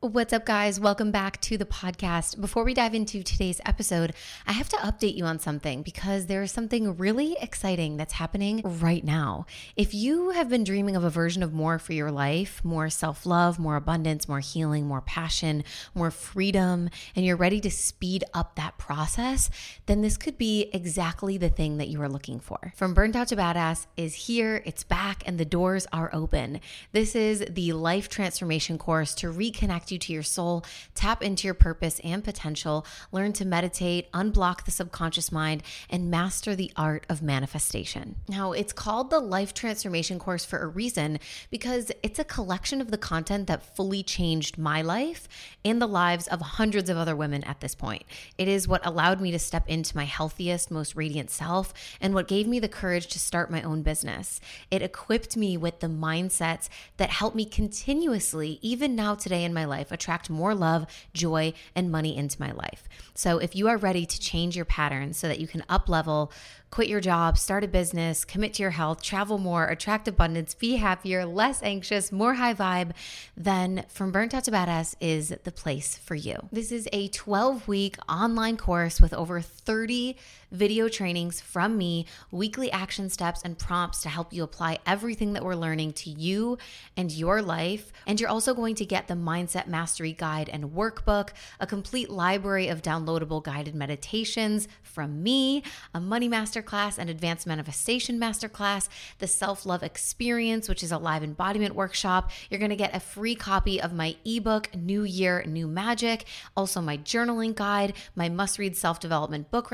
What's up, guys? Welcome back to the podcast. Before we dive into today's episode, I have to update you on something because there is something really exciting that's happening right now. If you have been dreaming of a version of more for your life, more self love, more abundance, more healing, more passion, more freedom, and you're ready to speed up that process, then this could be exactly the thing that you are looking for. From Burnt Out to Badass is here, it's back, and the doors are open. This is the life transformation course to reconnect you to your soul, tap into your purpose and potential, learn to meditate, unblock the subconscious mind, and master the art of manifestation. Now, it's called the Life Transformation Course for a reason because it's a collection of the content that fully changed my life and the lives of hundreds of other women at this point. It is what allowed me to step into my healthiest, most radiant self and what gave me the courage to start my own business. It equipped me with the mindsets that help me continuously, even now today in my life life, attract more love, joy, and money into my life. So if you are ready to change your patterns so that you can up level, quit your job, start a business, commit to your health, travel more, attract abundance, be happier, less anxious, more high vibe, then From Burnt Out to Badass is the place for you. This is a 12 week online course with over 30 video trainings from me, weekly action steps and prompts to help you apply everything that we're learning to you and your life. And you're also going to get the Mindset Mastery Guide and Workbook, a complete library of downloadable guided meditations from me, a Money Masterclass, and Advanced Manifestation Masterclass, the Self Love Experience, which is a live embodiment workshop. You're going to get a free copy of my ebook, New Year, New Magic, also my journaling guide, my must read self development book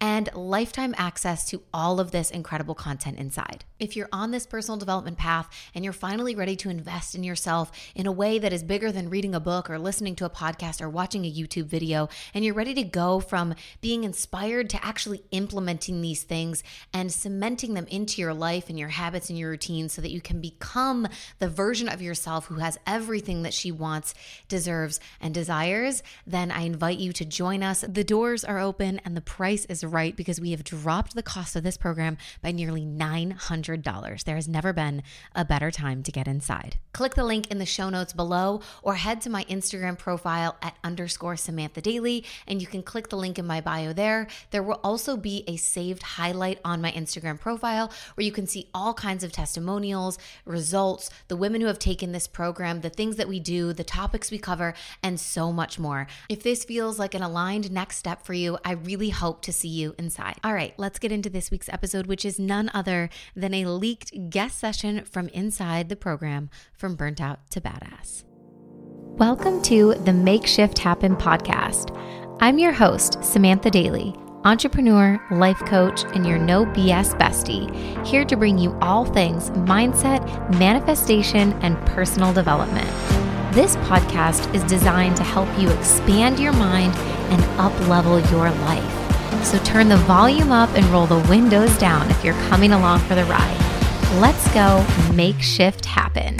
and lifetime access to all of this incredible content inside. If you're on this personal development path and you're finally ready to invest in yourself in a way that is bigger than reading a book or listening to a podcast or watching a YouTube video, and you're ready to go from being being inspired to actually implementing these things and cementing them into your life and your habits and your routines so that you can become the version of yourself who has everything that she wants, deserves, and desires, then I invite you to join us. The doors are open and the price is right because we have dropped the cost of this program by nearly $900. There has never been a better time to get inside. Click the link in the show notes below or head to my Instagram profile at underscore Samantha Daily and you can click the link in my bio there. There will also be a saved highlight on my Instagram profile where you can see all kinds of testimonials, results, the women who have taken this program, the things that we do, the topics we cover, and so much more. If this feels like an aligned next step for you, I really hope to see you inside. All right, let's get into this week's episode, which is none other than a leaked guest session from inside the program from Burnt Out to Badass. Welcome to the Make Shift Happen podcast. I'm your host, Samantha Daily, entrepreneur, life coach, and your no BS bestie, here to bring you all things mindset, manifestation, and personal development. This podcast is designed to help you expand your mind and uplevel your life. So turn the volume up and roll the windows down if you're coming along for the ride. Let's go make shift happen.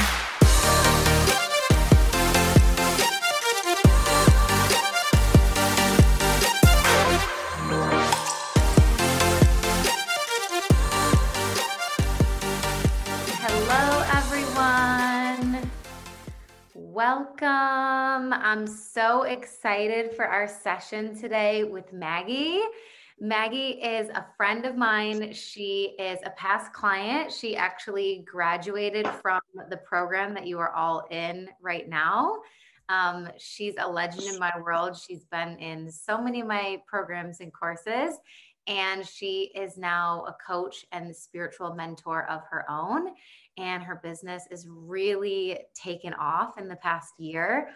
Hello, everyone. Welcome. I'm so excited for our session today with Maggie. Maggie is a friend of mine. She is a past client. She actually graduated from the program that you are all in right now. Um, she's a legend in my world. She's been in so many of my programs and courses, and she is now a coach and spiritual mentor of her own and her business is really taken off in the past year.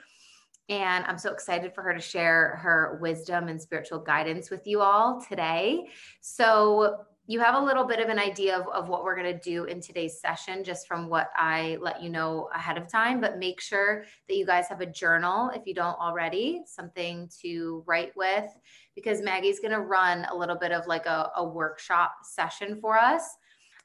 And I'm so excited for her to share her wisdom and spiritual guidance with you all today. So, you have a little bit of an idea of, of what we're going to do in today's session, just from what I let you know ahead of time. But make sure that you guys have a journal if you don't already, something to write with, because Maggie's going to run a little bit of like a, a workshop session for us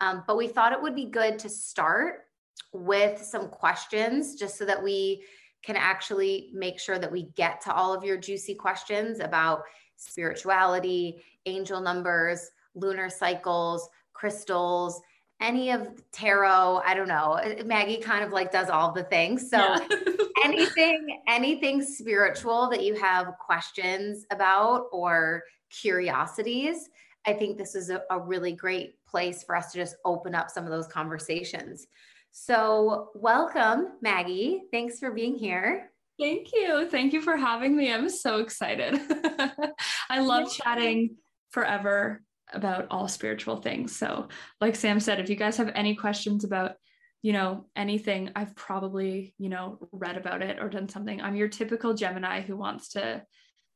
um, but we thought it would be good to start with some questions just so that we can actually make sure that we get to all of your juicy questions about spirituality, angel numbers, lunar cycles, crystals, any of tarot. I don't know. Uh, uh, Maggie kind of like does all the things. So, yeah. anything, anything spiritual that you have questions about or curiosities, I think this is a, a really great place for us to just open up some of those conversations. So, welcome, Maggie. Thanks for being here. Thank you. Thank you for having me. I'm so excited. I love chatting forever about all spiritual things. So, like Sam said, if you guys have any questions about, you know, anything, I've probably, you know, read about it or done something. I'm your typical Gemini who wants to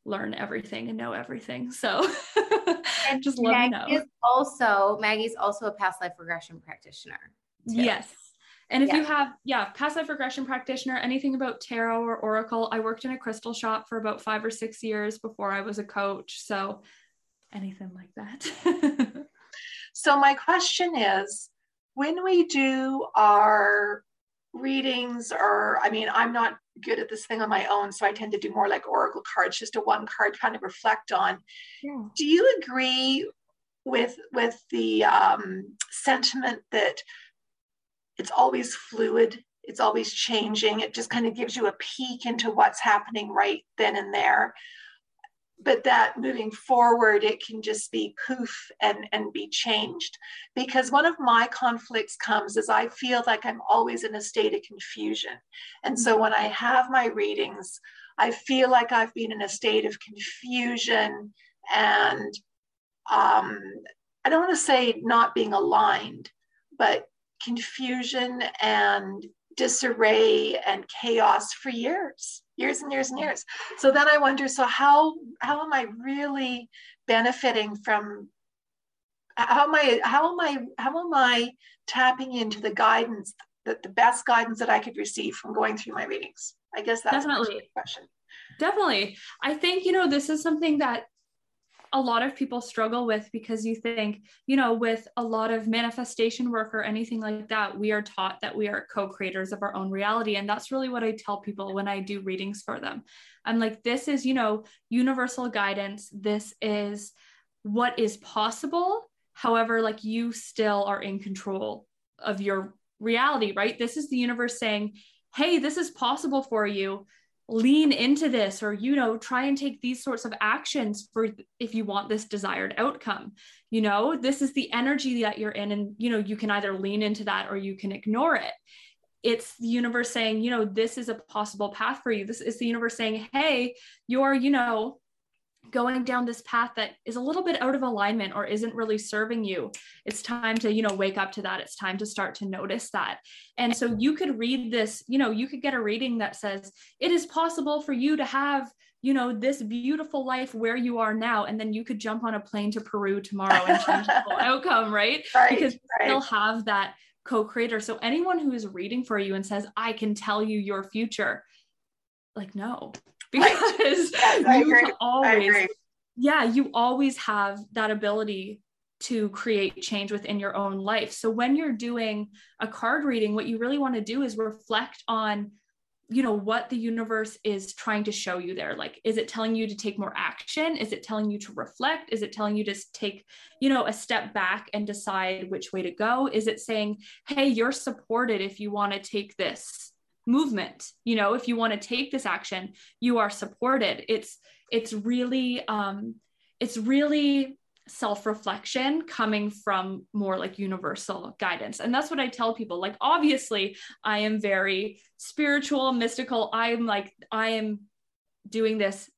learn everything and know everything. So, and just let Maggie me know. Is also Maggie's also a past life regression practitioner. Too. Yes. And if yeah. you have, yeah, past life regression practitioner, anything about tarot or oracle, I worked in a crystal shop for about five or six years before I was a coach. So anything like that. so my question is when we do our readings or i mean i'm not good at this thing on my own so i tend to do more like oracle cards just a one card kind of reflect on yeah. do you agree with with the um, sentiment that it's always fluid it's always changing it just kind of gives you a peek into what's happening right then and there. But that moving forward it can just be poof and and be changed. Because one of my conflicts comes is i feel like i'm always in a state of confusion. And so when i have my readings i feel like i've been in a state of confusion and um, i don't want to say not being aligned but confusion and disarray and chaos for years years and years and years. So then i wonder so how how am i really benefiting from how am i how am i how am i tapping into the guidance that the best guidance that i could receive from going through my readings i guess that's definitely. question. Definitely. I think you know this is something that a lot of people struggle with because you think, you know, with a lot of manifestation work or anything like that, we are taught that we are co creators of our own reality. And that's really what I tell people when I do readings for them. I'm like, this is, you know, universal guidance. This is what is possible. However, like you still are in control of your reality, right? This is the universe saying, hey, this is possible for you lean into this or you know try and take these sorts of actions for if you want this desired outcome. You know this is the energy that you're in and you know you can either lean into that or you can ignore it. It's the universe saying you know this is a possible path for you. This is the universe saying hey you're you know going down this path that is a little bit out of alignment or isn't really serving you it's time to you know wake up to that. It's time to start to notice that. And so you could read this you know you could get a reading that says it is possible for you to have you know this beautiful life where you are now and then you could jump on a plane to peru tomorrow and change the whole outcome right, right because you right. still have that co-creator. So anyone who is reading for you and says i can tell you your future like no because right. you always yeah you always have that ability to create change within your own life. So when you're doing a card reading what you really want to do is reflect on you know what the universe is trying to show you there. Like is it telling you to take more action? Is it telling you to reflect? Is it telling you to take you know a step back and decide which way to go? Is it saying hey you're supported if you want to take this movement. You know if you want to take this action you are supported. It's it's really um it's really self-reflection coming from more like universal guidance. And that's what i tell people. Like obviously i am very spiritual mystical. I'm like i am doing this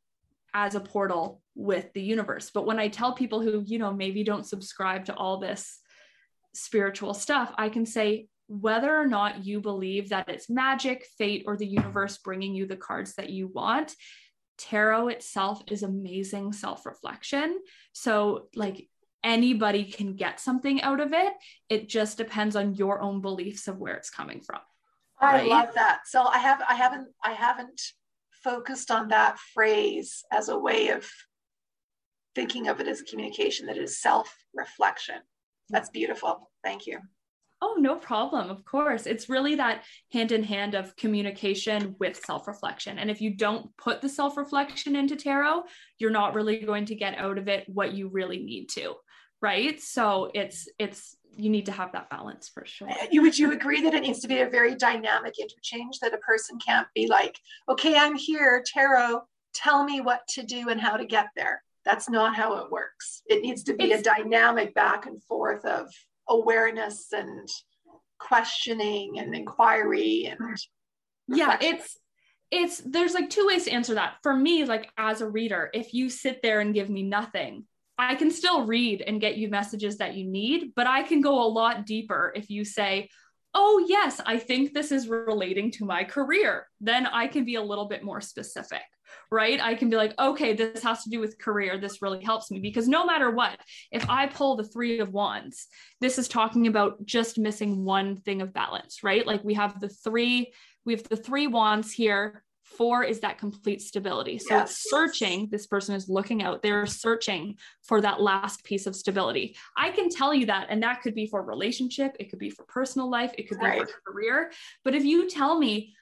as a portal with the universe. But when i tell people who you know maybe don't subscribe to all this spiritual stuff i can say whether or not you believe that it's magic, fate, or the universe bringing you the cards that you want, tarot itself is amazing self reflection. So, like, anybody can get something out of it. It just depends on your own beliefs of where it's coming from. I love that. So I have I haven't I haven't focused on that phrase as a way of thinking of it as a communication that is self-reflection. That's beautiful. Thank you. Oh, no problem. Of course. It's really that hand in hand of communication with self reflection. And if you don't put the self reflection into tarot, you're not really going to get out of it what you really need to. Right. So it's, it's, you need to have that balance for sure. You would you agree that it needs to be a very dynamic interchange that a person can't be like, okay, I'm here, tarot, tell me what to do and how to get there. That's not how it works. It needs to be it's, a dynamic back and forth of awareness and questioning and inquiry and yeah, it's it's there's like two ways to answer that. For me, like as a reader, if you sit there and give me nothing, I can still read and get you messages that you need, but I can go a lot deeper if you say, Oh, yes, I think this is relating to my career. Then I can be a little bit more specific, right? I can be like, okay, this has to do with career. This really helps me because no matter what, if I pull the three of wands, this is talking about just missing one thing of balance, right? Like we have the three, we have the three wands here Four is that complete stability. So yes. it's searching, this person is looking out, they're searching for that last piece of stability. I can tell you that, and that could be for relationship, it could be for personal life, it could be right. for career. But if you tell me,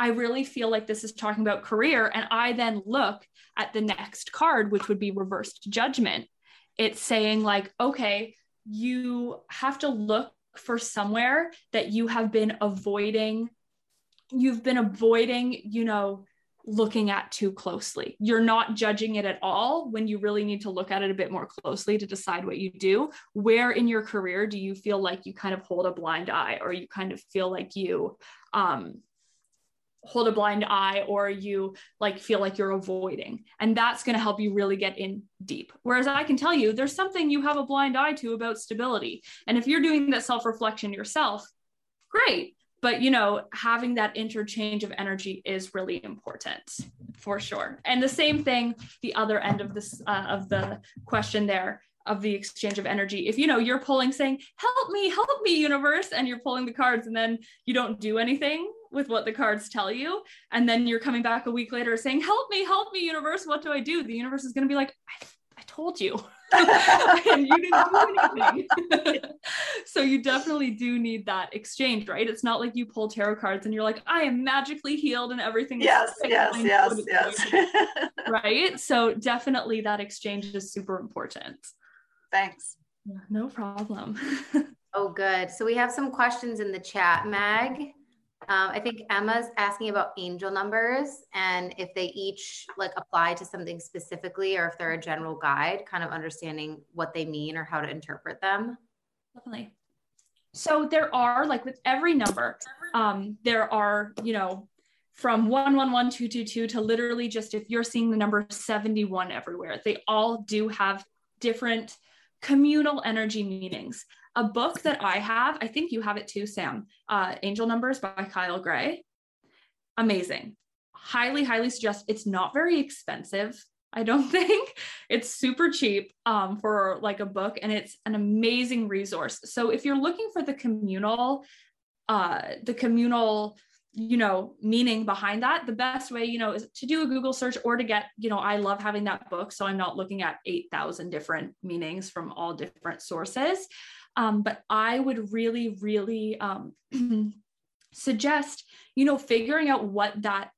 I really feel like this is talking about career, and I then look at the next card, which would be reversed judgment, it's saying, like, okay, you have to look for somewhere that you have been avoiding you've been avoiding, you know, looking at too closely. You're not judging it at all when you really need to look at it a bit more closely to decide what you do. Where in your career do you feel like you kind of hold a blind eye or you kind of feel like you um, hold a blind eye or you like feel like you're avoiding. And that's going to help you really get in deep. Whereas i can tell you there's something you have a blind eye to about stability. And if you're doing that self reflection yourself great. But you know having that interchange of energy is really important for sure. And the same thing the other end of this uh, of the question there of the exchange of energy. If you know you're pulling saying help me help me universe and you're pulling the cards and then you don't do anything with what the cards tell you and then you're coming back a week later saying help me help me universe what do i do the universe is going to be like I, I told you and you didn't do anything. so you definitely do need that exchange, right? It's not like you pull tarot cards and you're like, I am magically healed and everything. Yes, yes, yes, yes. right. So definitely that exchange is super important. Thanks. No problem. oh, good. So we have some questions in the chat, Mag. Um, I think Emma's asking about angel numbers and if they each like apply to something specifically or if they're a general guide, kind of understanding what they mean or how to interpret them. Definitely. So there are like with every number, um, there are, you know, from 111222 to literally just if you're seeing the number 71 everywhere, they all do have different communal energy meanings a book that I have, I think you have it too, Sam, uh, Angel Numbers by Kyle Gray. Amazing. Highly, highly suggest. It's not very expensive. I don't think it's super cheap um, for like a book, and it's an amazing resource. So if you're looking for the communal, uh, the communal you know meaning behind that the best way you know is to do a google search or to get you know i love having that book so i'm not looking at 8000 different meanings from all different sources um, but I would really, really um, suggest, you know, figuring out what that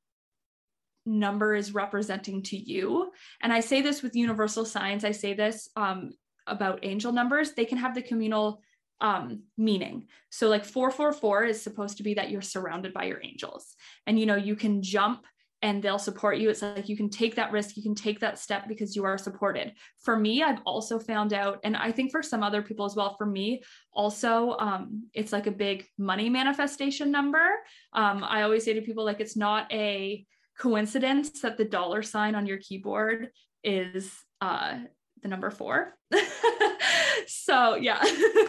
number is representing to you. And I say this with universal signs, I say this um, about angel numbers, they can have the communal um, meaning. So, like 444 is supposed to be that you're surrounded by your angels. And, you know, you can jump and they'll support you. It's like you can take that risk, you can take that step because you are supported. For me, I've also found out, and I think for some other people as well, for me, also, um, it's like a big money manifestation number. Um, I always say to people, like, it's not a coincidence that the dollar sign on your keyboard is uh, the number four. so yeah.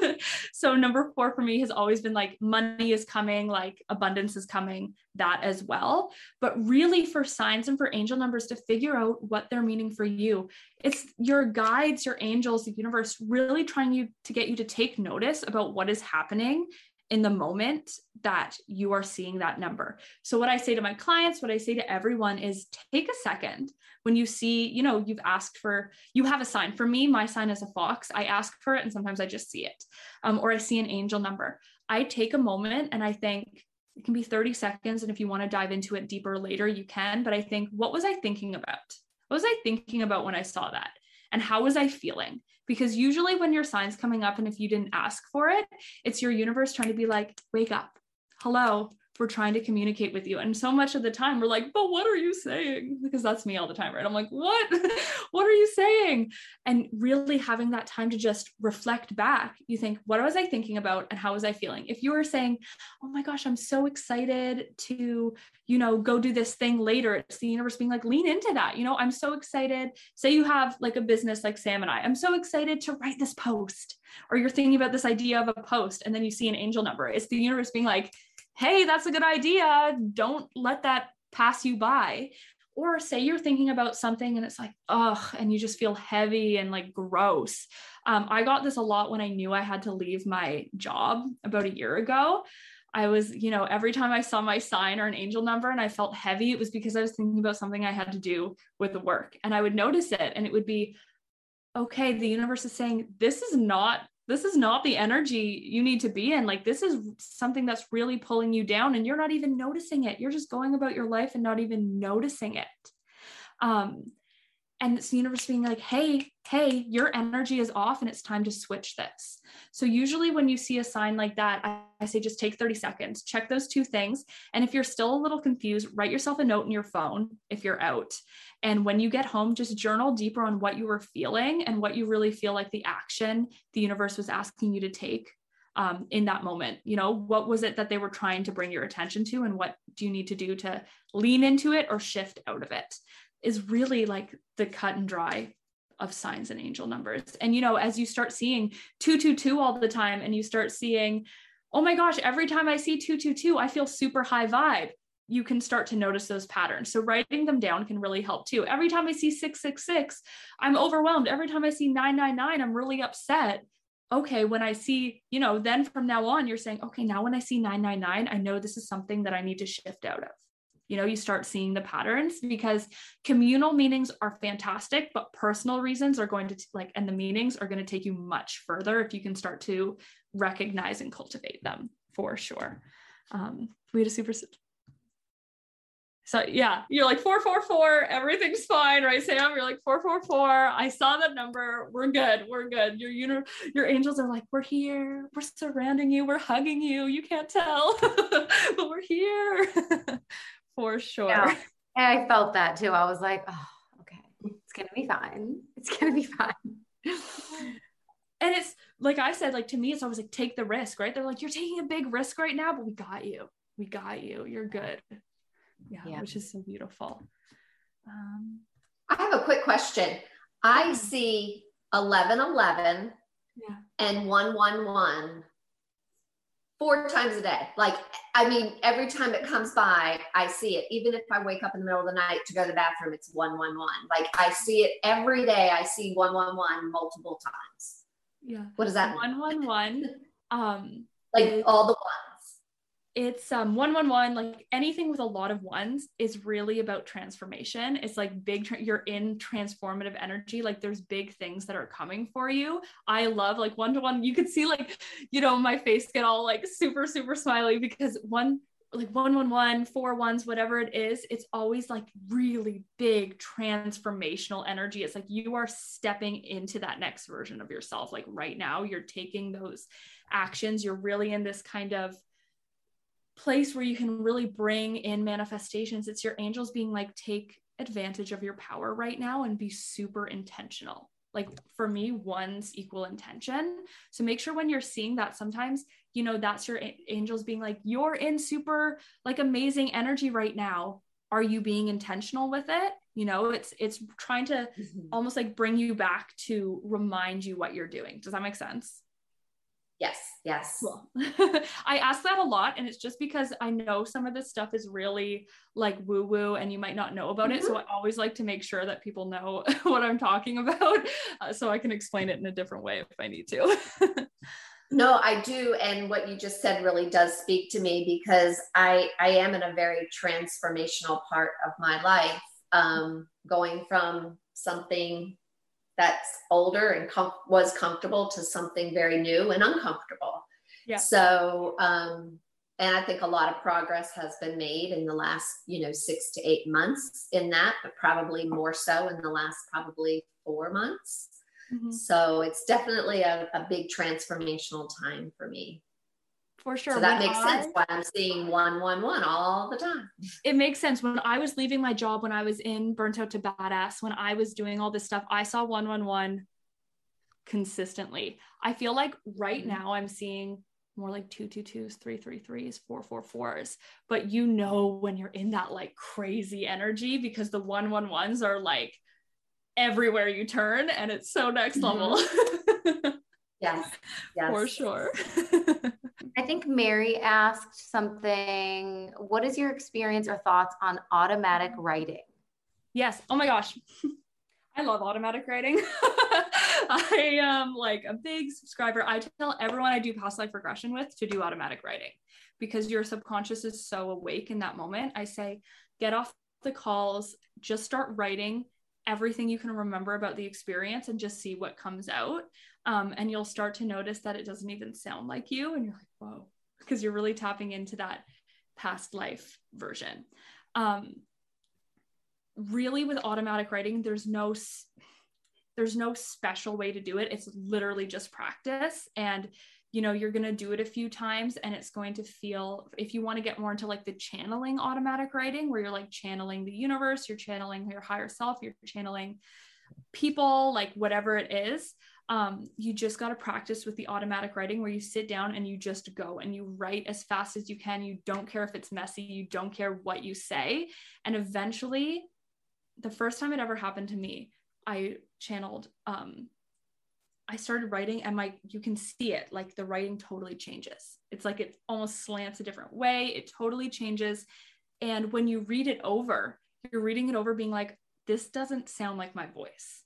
so number four for me has always been like money is coming, like abundance is coming, that as well. But really for signs and for angel numbers to figure out what they're meaning for you. It's your guides, your angels, the universe really trying you to get you to take notice about what is happening in the moment that you are seeing that number. So, what I say to my clients, what I say to everyone is take a second when you see, you know, you've asked for, you have a sign. For me, my sign is a fox. I ask for it and sometimes I just see it. Um, or I see an angel number. I take a moment and I think, it can be 30 seconds. And if you want to dive into it deeper later, you can. But I think, what was I thinking about? What was I thinking about when I saw that? and how was I feeling? Because usually when your sign's coming up and if you didn't ask for it, it's your universe trying to be like, wake up. Hello, we're trying to communicate with you. And so much of the time we're like, but what are you saying? Because that's me all the time, right? I'm like, what? what are you saying? And really having that time to just reflect back, you think, what was I thinking about and how was I feeling? If you were saying, oh my gosh, I'm so excited to, you know, go do this thing later, it's the universe being like, lean into that. You know, I'm so excited. Say you have like a business like Sam and I, I'm so excited to write this post. Or you're thinking about this idea of a post and then you see an angel number. It's the universe being like, hey, that's a good idea. Don't let that pass you by. Or say you're thinking about something and it's like, ugh, and you just feel heavy and like gross. Um, I got this a lot when I knew I had to leave my job about a year ago. I was, you know, every time I saw my sign or an angel number and I felt heavy, it was because I was thinking about something I had to do with the work. And I would notice it and it would be, okay, the universe is saying, this is not this is not the energy you need to be in. Like, this is something that's really pulling you down, and you're not even noticing it. You're just going about your life and not even noticing it. Um, and it's the universe being like, hey, hey, your energy is off and it's time to switch this. So, usually, when you see a sign like that, I, I, say just take 30 seconds, check those two things. And if you're still a little confused, write yourself a note in your phone if you're out. And when you get home, just journal deeper on what you were feeling and what you really feel like the action the universe was asking you to take um, in that moment. You know, what was it that they were trying to bring your attention to, and what do you need to do to lean into it or shift out of it? Is really like the cut and dry of signs and angel numbers. And, you know, as you start seeing 222 all the time and you start seeing, oh my gosh, every time I see 222, I feel super high vibe you can start to notice those patterns. So writing them down can really help too. Every time I see 666, I'm overwhelmed. Every time I see 999, I'm really upset. Okay, when I see, you know, then from now on, you're saying, okay, now when I see 999, I know this is something that I need to shift out of. You know, you start seeing the patterns because communal meanings are fantastic, but personal reasons are going to like, and the meanings are going to take you much further if you can start to recognize and cultivate them for sure. Um, we had a super so yeah, you're like 444, everything's fine, right, Sam? You're like 444. I saw that number. We're good. We're good. Your you know, your angels are like, we're here, we're surrounding you, we're hugging you. You can't tell, but we're here for sure. Yeah. I felt that too. I was like, oh, okay, it's gonna be fine. It's gonna be fine. and it's like I said, like to me, it's always like take the risk, right? They're like, you're taking a big risk right now, but we got you. We got you. You're good yeah, yeah. which is so beautiful. Um, I have a quick question. I see 11 11 yeah. and 111 four times a day. Like, I mean, every time it comes by, I see it. Even if I wake up in the middle of the night to go to the bathroom, it's 111. Like, I see it every day. I see 111 multiple times. Yeah. What does that 111. Um, like all the ones it's um 111 like anything with a lot of ones is really about transformation. It's like big tra- you're in transformative energy like there's big things that are coming for you. I love like one to one you could see like you know my face get all like super super smiley because one like one one one four ones whatever it is it's always like really big transformational energy. It's like you are stepping into that next version of yourself. Like right now you're taking those actions. You're really in this kind of place where you can really bring in manifestations. It's your angels being like, take advantage of your power right now and be super intentional. Like for me, one's equal intention. So make sure when you're seeing that, sometimes, you know, that's your angels being like, you're in super like amazing energy right now. Are you being intentional with it? You know, it's it's trying to mm-hmm. almost like bring you back to remind you what you're doing. Does that make sense? Yes, yes. Cool. I ask that a lot, and it's just because I know some of this stuff is really like woo woo, and you might not know about mm-hmm. it. So mm-hmm. I always like to make sure that people know what I'm talking about, uh, so I can explain it in a different way if I need to. no, I do, and what you just said really does speak to me because I I am in a very transformational part of my life, um, going from something that's older and com- was comfortable to something very new and uncomfortable. Yeah. So, um, and I think a lot of progress has been made in the last, you know, six to eight months in that, but probably more so in the last probably four months. Mm-hmm. So it's definitely a, a big transformational time for me. For sure. So that when makes I, sense why I'm seeing one, one, one all the time. It makes sense. When I was leaving my job, when I was in Burnt Out to Badass, when I was doing all this stuff, I saw one, one, one consistently. I feel like right mm-hmm. now I'm seeing more like two two twos, three three threes, four four fours. But you know when you're in that like crazy energy because the one one ones are like everywhere you turn and it's so next mm-hmm. level. yes, yes. For sure. I think Mary asked something. What is your experience or thoughts on automatic writing? Yes. Oh my gosh. I love automatic writing. I am like a big subscriber. I tell everyone I do past life regression with to do automatic writing because your subconscious is so awake in that moment. I say, get off the calls, just start writing everything you can remember about the experience and just see what comes out. Um, and you'll start to notice that it doesn't even sound like you. And you're like, whoa, because you're really tapping into that past life version. Um, really, with automatic writing, there's no there's no special way to do it. It's literally just practice. And you know you're going to do it a few times and it's going to feel if you want to get more into like the channeling automatic writing where you're like channeling the universe you're channeling your higher self you're channeling people like whatever it is um, you just got to practice with the automatic writing where you sit down and you just go and you write as fast as you can. You don't care if it's messy. You don't care what you say. And eventually the first time it ever happened to me i channeled um, I started writing and my you can see it like the writing totally changes. It's like it almost slants a different way. It totally changes. And when you read it over, you're reading it over being like this doesn't sound like my voice.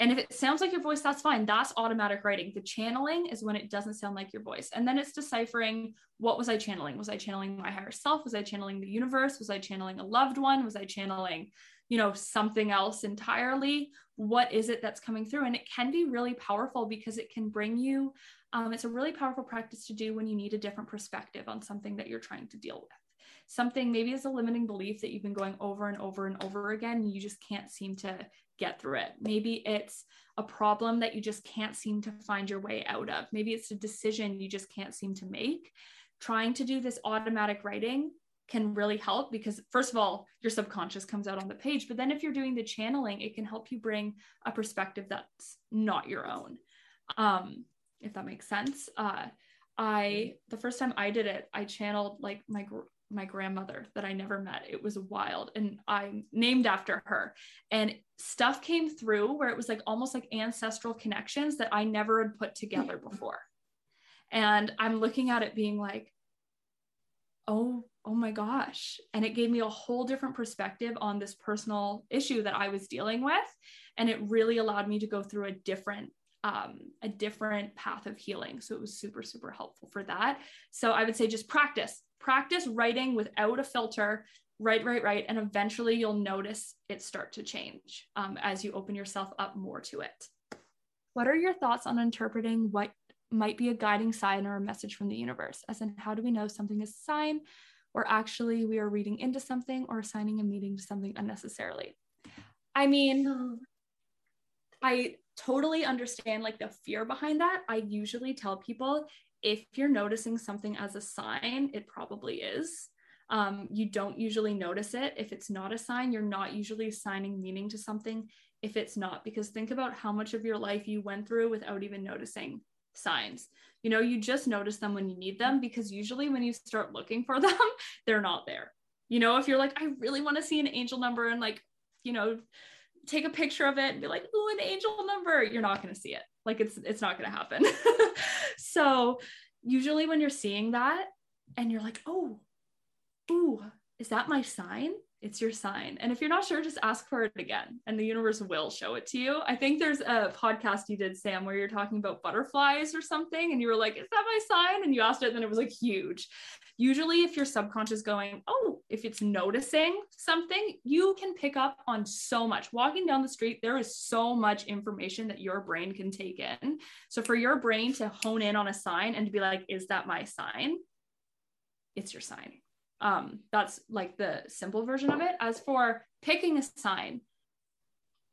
And if it sounds like your voice, that's fine. That's automatic writing. The channeling is when it doesn't sound like your voice. And then it's deciphering what was I channeling? Was I channeling my higher self? Was I channeling the universe? Was I channeling a loved one? Was I channeling you know something else entirely what is it that's coming through. And it can be really powerful because it can bring you um, it's a really powerful practice to do when you need a different perspective on something that you're trying to deal with. Something maybe is a limiting belief that you've been going over and over and over again and you just can't seem to get through it. Maybe it's a problem that you just can't seem to find your way out of. Maybe it's a decision you just can't seem to make. Trying to do this automatic writing can really help because first of all your subconscious comes out on the page but then if you're doing the channeling it can help you bring a perspective that's not your own um if that makes sense. Uh i the first time i did it i channeled like my my grandmother that i never met. It was wild and i named after her and stuff came through where it was like almost like ancestral connections that i never had put together before. And i'm looking at it being like oh oh my gosh. And it gave me a whole different perspective on this personal issue that I was dealing with. And it really allowed me to go through a different um, a different path of healing. So it was super, super helpful for that. So I would say just practice, practice writing without a filter, write, write, write, and eventually you'll notice it start to change um, as you open yourself up more to it. What are your thoughts on interpreting what might be a guiding sign or a message from the universe? As in, how do we know something is a sign or actually we are reading into something or assigning a meaning to something unnecessarily. I mean, I totally understand like the fear behind that. I usually tell people if you're noticing something as a sign, it probably is. Um, you don't usually notice it. If it's not a sign, you're not usually assigning meaning to something if it's not, because think about how much of your life you went through without even noticing signs. You know, you just notice them when you need them because usually when you start looking for them, they're not there. You know, if you're like, I really want to see an angel number and like, you know, take a picture of it and be like, oh, an angel number, you're not going to see it. Like it's it's not going to happen. so usually when you're seeing that and you're like, oh, ooh, is that my sign? It's your sign. And if you're not sure, just ask for it again and the universe will show it to you. I think there's a podcast you did, Sam, where you're talking about butterflies or something. And you were like, is that my sign? And you asked it, and then it was like huge. Usually, if your subconscious going, oh, if it's noticing something, you can pick up on so much. Walking down the street, there is so much information that your brain can take in. So, for your brain to hone in on a sign and to be like, is that my sign? it's your sign. Um, that's like the simple version of it. As for picking a sign,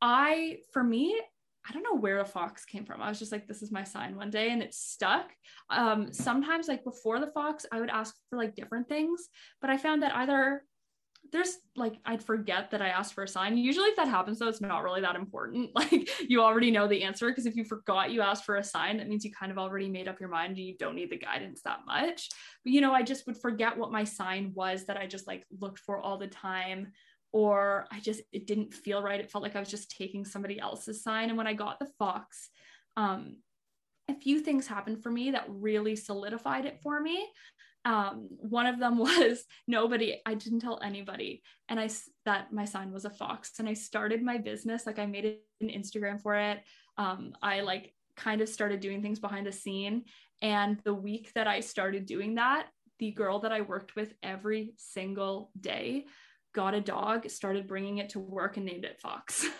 I, for me, I don't know where a fox came from. I was just like, this is my sign one day and it stuck. Um, sometimes, like before the fox, I would ask for like different things, but I found that either there's like I'd forget that I asked for a sign. Usually if that happens though, it's not really that important. Like you already know the answer because if you forgot you asked for a sign, that means you kind of already made up your mind and you don't need the guidance that much. But you know, I just would forget what my sign was that I just like looked for all the time or I just it didn't feel right. It felt like I was just taking somebody else's sign. And when I got the fox, um a few things happened for me that really solidified it for me um, one of them was nobody i didn't tell anybody and i that my sign was a fox and i started my business like i made an instagram for it. Um, i like kind of started doing things behind the scene and the week that i started doing that the girl that i worked with every single day got a dog started bringing it to work and named it fox.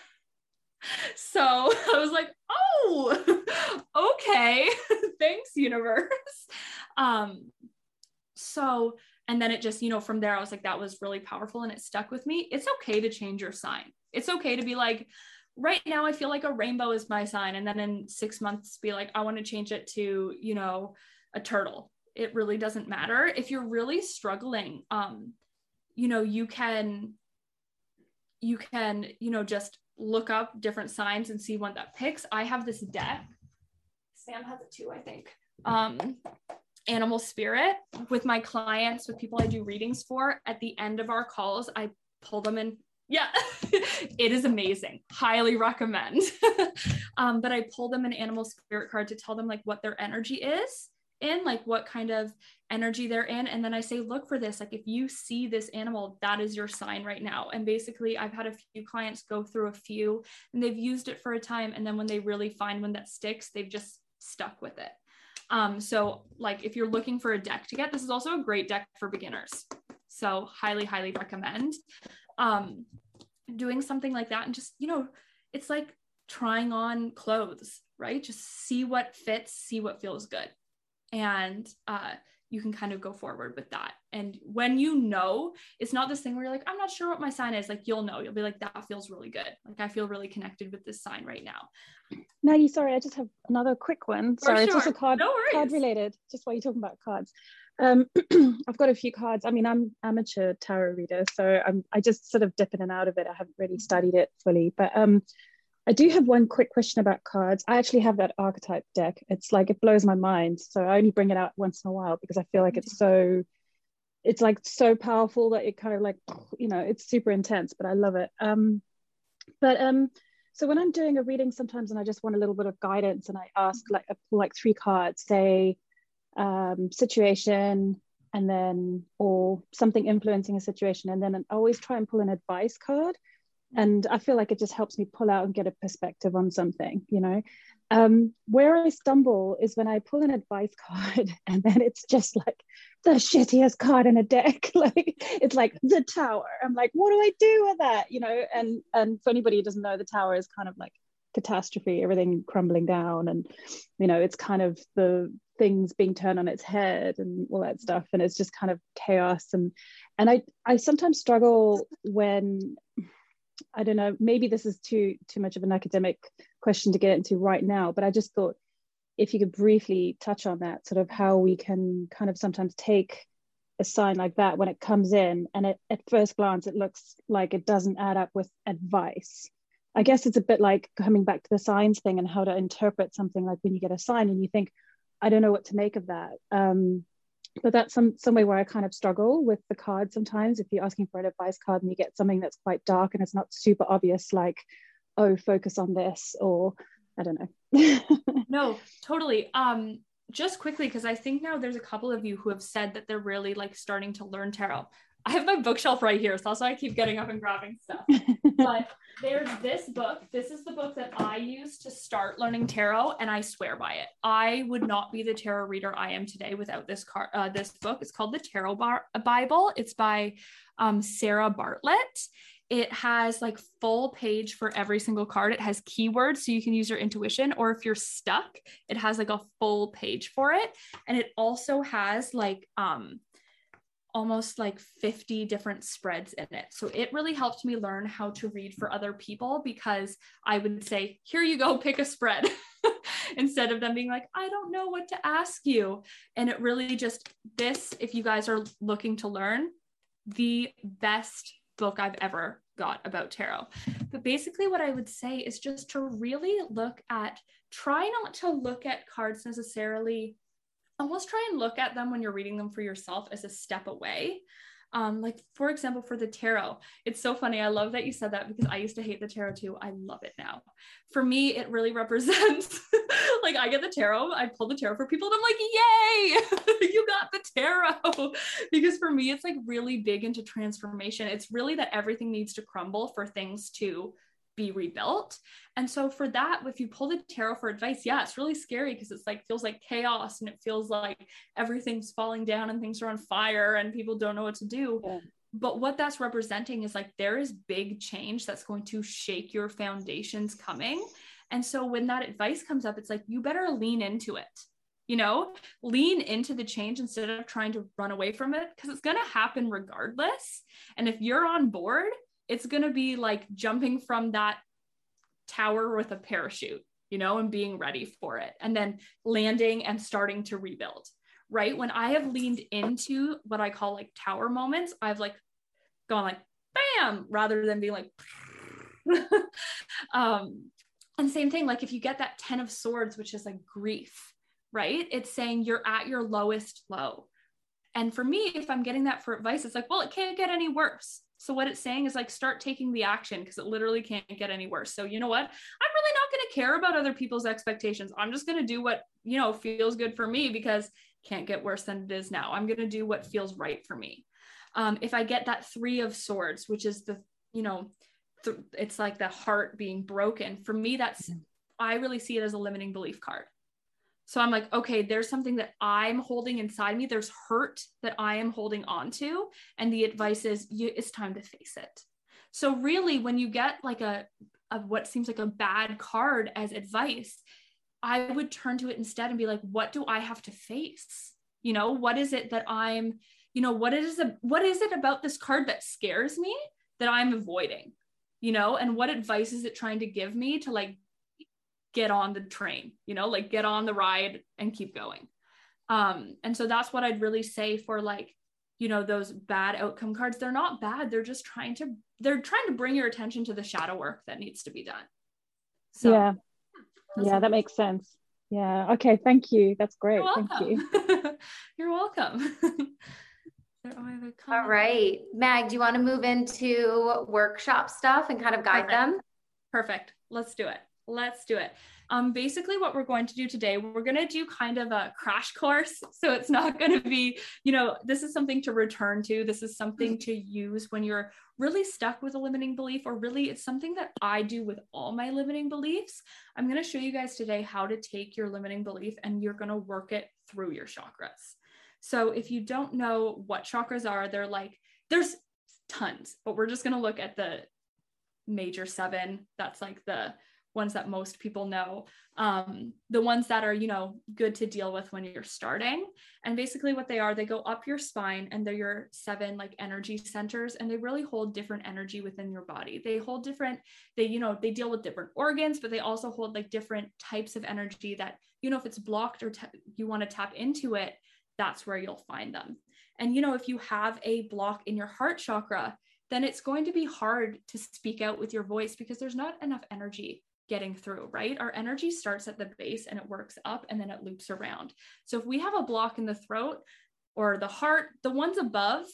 So i was like oh okay thanks universe. Um so and then it just you know from there i was like that was really powerful and it stuck with me. It's okay to change your sign. It's okay to be like right now i feel like a rainbow is my sign. And then in six months be like i want to change it to you know a turtle. It really doesn't matter. If you're really struggling um you know you can you can you know just look up different signs and see one that picks. I have this deck. Sam has it too i think. Um animal spirit with my clients, with people I do readings for. At the end of our calls, I pull them in. Yeah, it is amazing. Highly recommend. um, but I pull them an animal spirit card to tell them like what their energy is in, like what kind of energy they're in. And then I say, look for this. Like if you see this animal, that is your sign right now. And basically, I've had a few clients go through a few and they've used it for a time. And then when they really find one that sticks, they've just stuck with it. Um, so like if you're looking for a deck to get, this is also a great deck for beginners. So highly, highly recommend um, doing something like that. And just, you know, it's like trying on clothes, right? Just see what fits, see what feels good. And uh, you can kind of go forward with that. And when you know, it's not this thing where you're like, I'm not sure what my sign is. Like you'll know, you'll be like, that feels really good. Like I feel really connected with this sign right now. Maggie, sorry, I just have another quick one. sorry, sure. it's also card no card related. Just while you're talking about cards. Um, I've got a few cards. I mean, I'm amateur tarot reader, so I'm I just sort of dip in and out of it. I haven't really studied it fully, but um, I do have one quick question about cards. I actually have that archetype deck. It's like it blows my mind. So I only bring it out once in a while because I feel like it's so it's like so powerful that it kind of like you know it's super intense but i love it um but um so when i'm doing a reading sometimes and i just want a little bit of guidance and i ask like I pull like three cards say um situation and then or something influencing a situation and then I always try and pull an advice card and i feel like it just helps me pull out and get a perspective on something you know? Um, where i stumble is when i pull an advice card and then it's just like the shittiest card in a deck. Like it's like the tower. I'm like what do i do with that? You know and and for anybody who doesn't know the tower is kind of like catastrophe everything crumbling down and you know it's kind of the things being turned on its head and all that stuff. And it's just kind of chaos. And and i i sometimes struggle when I don't know, maybe this is too too much of an academic question to get into right now, but I just thought if you could briefly touch on that, sort of how we can kind of sometimes take a sign like that when it comes in and it, at first glance it looks like it doesn't add up with advice. I guess it's a bit like coming back to the signs thing and how to interpret something like when you get a sign and you think, I don't know what to make of that. Um, but that's some some way where I kind of struggle with the card sometimes. If you're asking for an advice card and you get something that's quite dark and it's not super obvious, like, oh, focus on this, or I don't know. no, totally. Um, just quickly, because I think now there's a couple of you who have said that they're really like starting to learn tarot. I have my bookshelf right here, so that's why I keep getting up and grabbing stuff. but there's this book. This is the book that I use to start learning tarot, and I swear by it. I would not be the tarot reader I am today without this card. Uh, this book. It's called the Tarot Bar- Bible. It's by um, Sarah Bartlett. It has like full page for every single card. It has keywords so you can use your intuition, or if you're stuck, it has like a full page for it, and it also has like um almost like 50 different spreads in it. So it really helped me learn how to read for other people because I would say, here you go, pick a spread. Instead of them being like, I don't know what to ask you. And it really just, this, if you guys are looking to learn, the best book I've ever got about tarot. But basically, what I would say is just to really look at, try not to look at cards necessarily almost try and look at them when you're reading them for yourself as a step away. Um, like for example, for the tower, it's so funny. I love that you said that because I used to hate the tower too. I love it now. For me, it really represents like I get the tower, I pull the tower for people, and I'm like, yay, you got the tower. because for me, it's like really big into transformation. It's really that everything needs to crumble for things to be rebuilt. And so for that, if you pull the tower for advice, yeah, it's really scary because it's like feels like chaos and it feels like everything's falling down and things are on fire and people don't know what to do. Yeah. But what that's representing is like there is big change that's going to shake your foundations coming. And so when that advice comes up, it's like you better lean into it. You know, lean into the change instead of trying to run away from it because it's going to happen regardless. And if you're on board, it's going to be like jumping from that tower with a parachute, you know, and being ready for it, and then landing and starting to rebuild. Right. When I have leaned into what I call like tower moments, I've like gone like bam rather than being like, um, and same thing, like if you get that 10 of swords, which is like grief, right? It's saying you're at your lowest low. And for me, if I'm getting that for advice, it's like, well, it can't get any worse. So what it's saying is like start taking the action because it literally can't get any worse. So you know what? I'm really not going to care about other people's expectations. I'm just going to do what, you know, feels good for me because can't get worse than it is now. I'm going to do what feels right for me. Um, if I get that 3 of swords, which is the, you know, th- it's like the heart being broken. For me that's mm-hmm. I really see it as a limiting belief card. So I'm like, okay, there's something that I'm holding inside me. There's hurt that I am holding on to. And the advice is you, it's time to face it. So really, when you get like a, a what seems like a bad card as advice, I would turn to it instead and be like, what do I have to face? You know, what is it that I'm, you know, what is it, what is it about this card that scares me that I'm avoiding? You know, and what advice is it trying to give me to like get on the train, you know, like get on the ride and keep going. Um, and so that's what I'd really say for like, you know, those bad outcome cards. They're not bad. They're just trying to, they're trying to bring your attention to the shadow work that needs to be done. So yeah. Yeah, that makes sense. Yeah. Okay. Thank you. That's great. Thank you. You're welcome. All right. Mag, do you want to move into workshop stuff and kind of guide Perfect. them? Perfect. Let's do it. Let's do it. Um, basically, what we're going to do today, we're going to do kind of a crash course. So it's not going to be, you know, this is something to return to. This is something to use when you're really stuck with a limiting belief, or really it's something that I do with all my limiting beliefs. I'm going to show you guys today how to take your limiting belief and you're going to work it through your chakras. So if you don't know what chakras are, they're like, there's tons, but we're just going to look at the major seven. That's like the ones that most people know um, the ones that are you know good to deal with when you're starting. And basically what they are they go up your spine and they're your seven like energy centers and they really hold different energy within your body. They hold different they you know they deal with different organs but they also hold like different types of energy that you know if it's blocked or t- you want to tap into it that's where you'll find them. And you know if you have a block in your heart chakra then it's going to be hard to speak out with your voice because there's not enough energy getting through, right? Our energy starts at the base and it works up and then it loops around. So if we have a block in the throat or the heart, the ones above,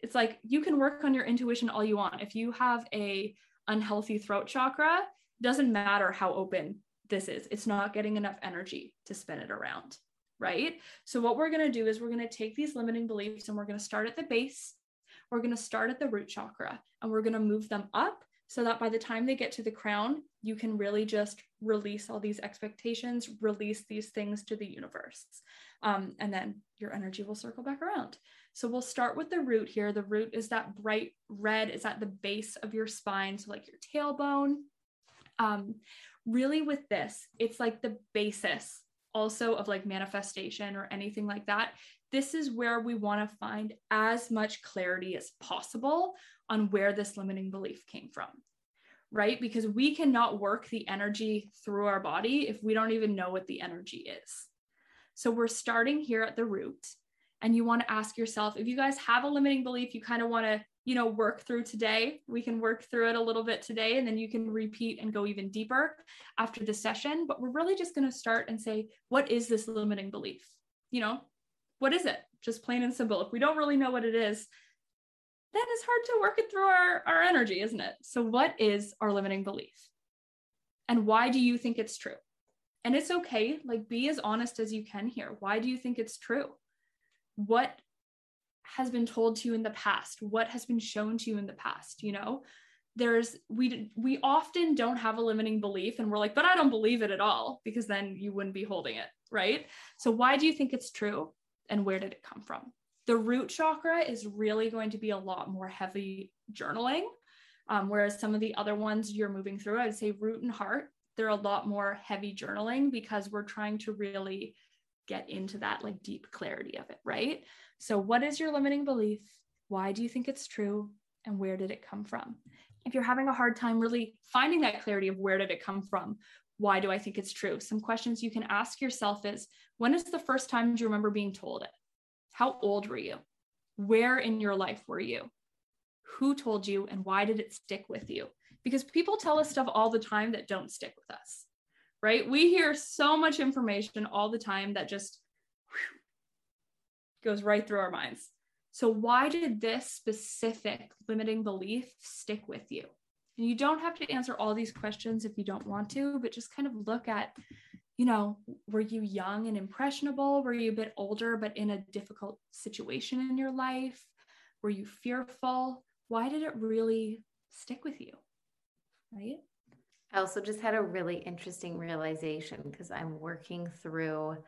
it's like you can work on your intuition all you want. If you have a unhealthy throat chakra, doesn't matter how open this is. It's not getting enough energy to spin it around, right? So what we're going to do is we're going to take these limiting beliefs and we're going to start at the base. We're going to start at the root chakra and we're going to move them up so that by the time they get to the crown, you can really just release all these expectations, release these things to the universe. Um, and then your energy will circle back around. So we'll start with the root here. The root is that bright red, is at the base of your spine, so like your tailbone. Um, really, with this, it's like the basis also of like manifestation or anything like that. this is where we want to find as much clarity as possible on where this limiting belief came from right? Because we cannot work the energy through our body if we don't even know what the energy is. So we're starting here at the root. And you want to ask yourself if you guys have a limiting belief, you kind of want to, you know, work through today. We can work through it a little bit today, and then you can repeat and go even deeper after the session. But we're really just going to start and say, what is this limiting belief? You know, what is it? Just plain and simple. If we don't really know what it is, then it's hard to work it through our, our energy, isn't it? So, what is our limiting belief? And why do you think it's true? And it's okay, like be as honest as you can here. Why do you think it's true? What has been told to you in the past? What has been shown to you in the past? You know, there's we we often don't have a limiting belief and we're like, but I don't believe it at all because then you wouldn't be holding it, right? So why do you think it's true? And where did it come from? The root chakra is really going to be a lot more heavy journaling. Um, whereas some of the other ones you're moving through, I'd say root and heart, they're a lot more heavy journaling because we're trying to really get into that like deep clarity of it, right? So, what is your limiting belief? Why do you think it's true? And where did it come from? If you're having a hard time really finding that clarity of where did it come from, why do I think it's true? Some questions you can ask yourself is when is the first time you remember being told it? How old were you? Where in your life were you? Who told you and why did it stick with you? Because people tell us stuff all the time that don't stick with us, right? We hear so much information all the time that just whew, goes right through our minds. So, why did this specific limiting belief stick with you? And you don't have to answer all these questions if you don't want to, but just kind of look at you know, were you young and impressionable? Were you a bit older, but in a difficult situation in your life? Were you fearful? Why did it really stick with you? Right. I also just had a really interesting realization because I'm working through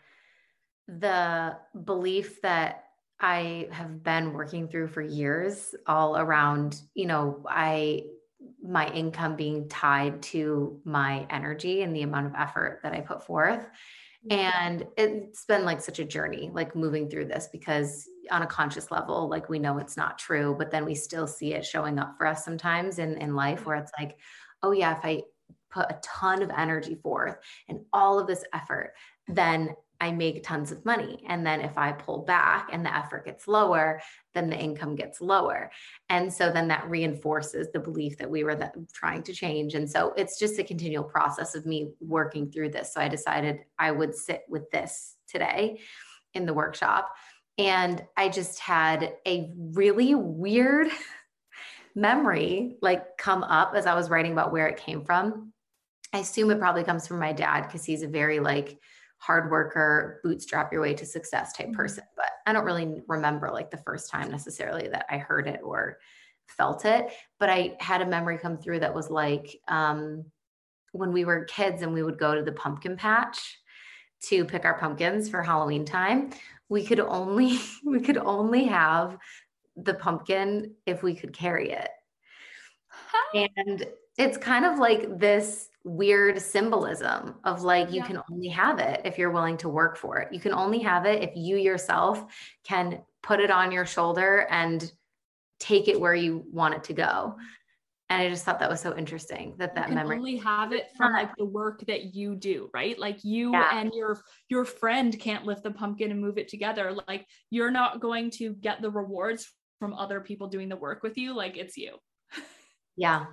the belief that I have been working through for years, all around, you know, I my income being tied to my energy and the amount of effort that I put forth. Mm-hmm. And it's been like such a journey, like moving through this because on a conscious level, like we know it's not true, but then we still see it showing up for us sometimes in, in life mm-hmm. where it's like, oh, yeah, if I put a ton of energy forth and all of this effort, then I make tons of money. And then if I pull back and the effort gets lower, then the income gets lower. And so then that reinforces the belief that we were that, trying to change. And so it's just a continual process of me working through this. So I decided I would sit with this today in the workshop. And I just had a really weird memory like come up as I was writing about where it came from. I assume it probably comes from my dad because he's a very like hard worker, bootstrap your way to success type mm-hmm. person. But I don't really remember like the first time necessarily that I heard it or felt it. But I had a memory come through that was like um, when we were kids and we would go to the pumpkin patch to pick our pumpkins for Halloween time. We could only we could only have the pumpkin if we could carry it. And it's kind of like this weird symbolism of like you yeah. can only have it if you're willing to work for it. You can only have it if you yourself can put it on your shoulder and take it where you want it to go. And I just thought that was so interesting that that you memory only have it from like the work that you do, right? Like you yeah. and your your friend can't lift the pumpkin and move it together. Like you're not going to get the rewards from other people doing the work with you. Like it's you. Yeah.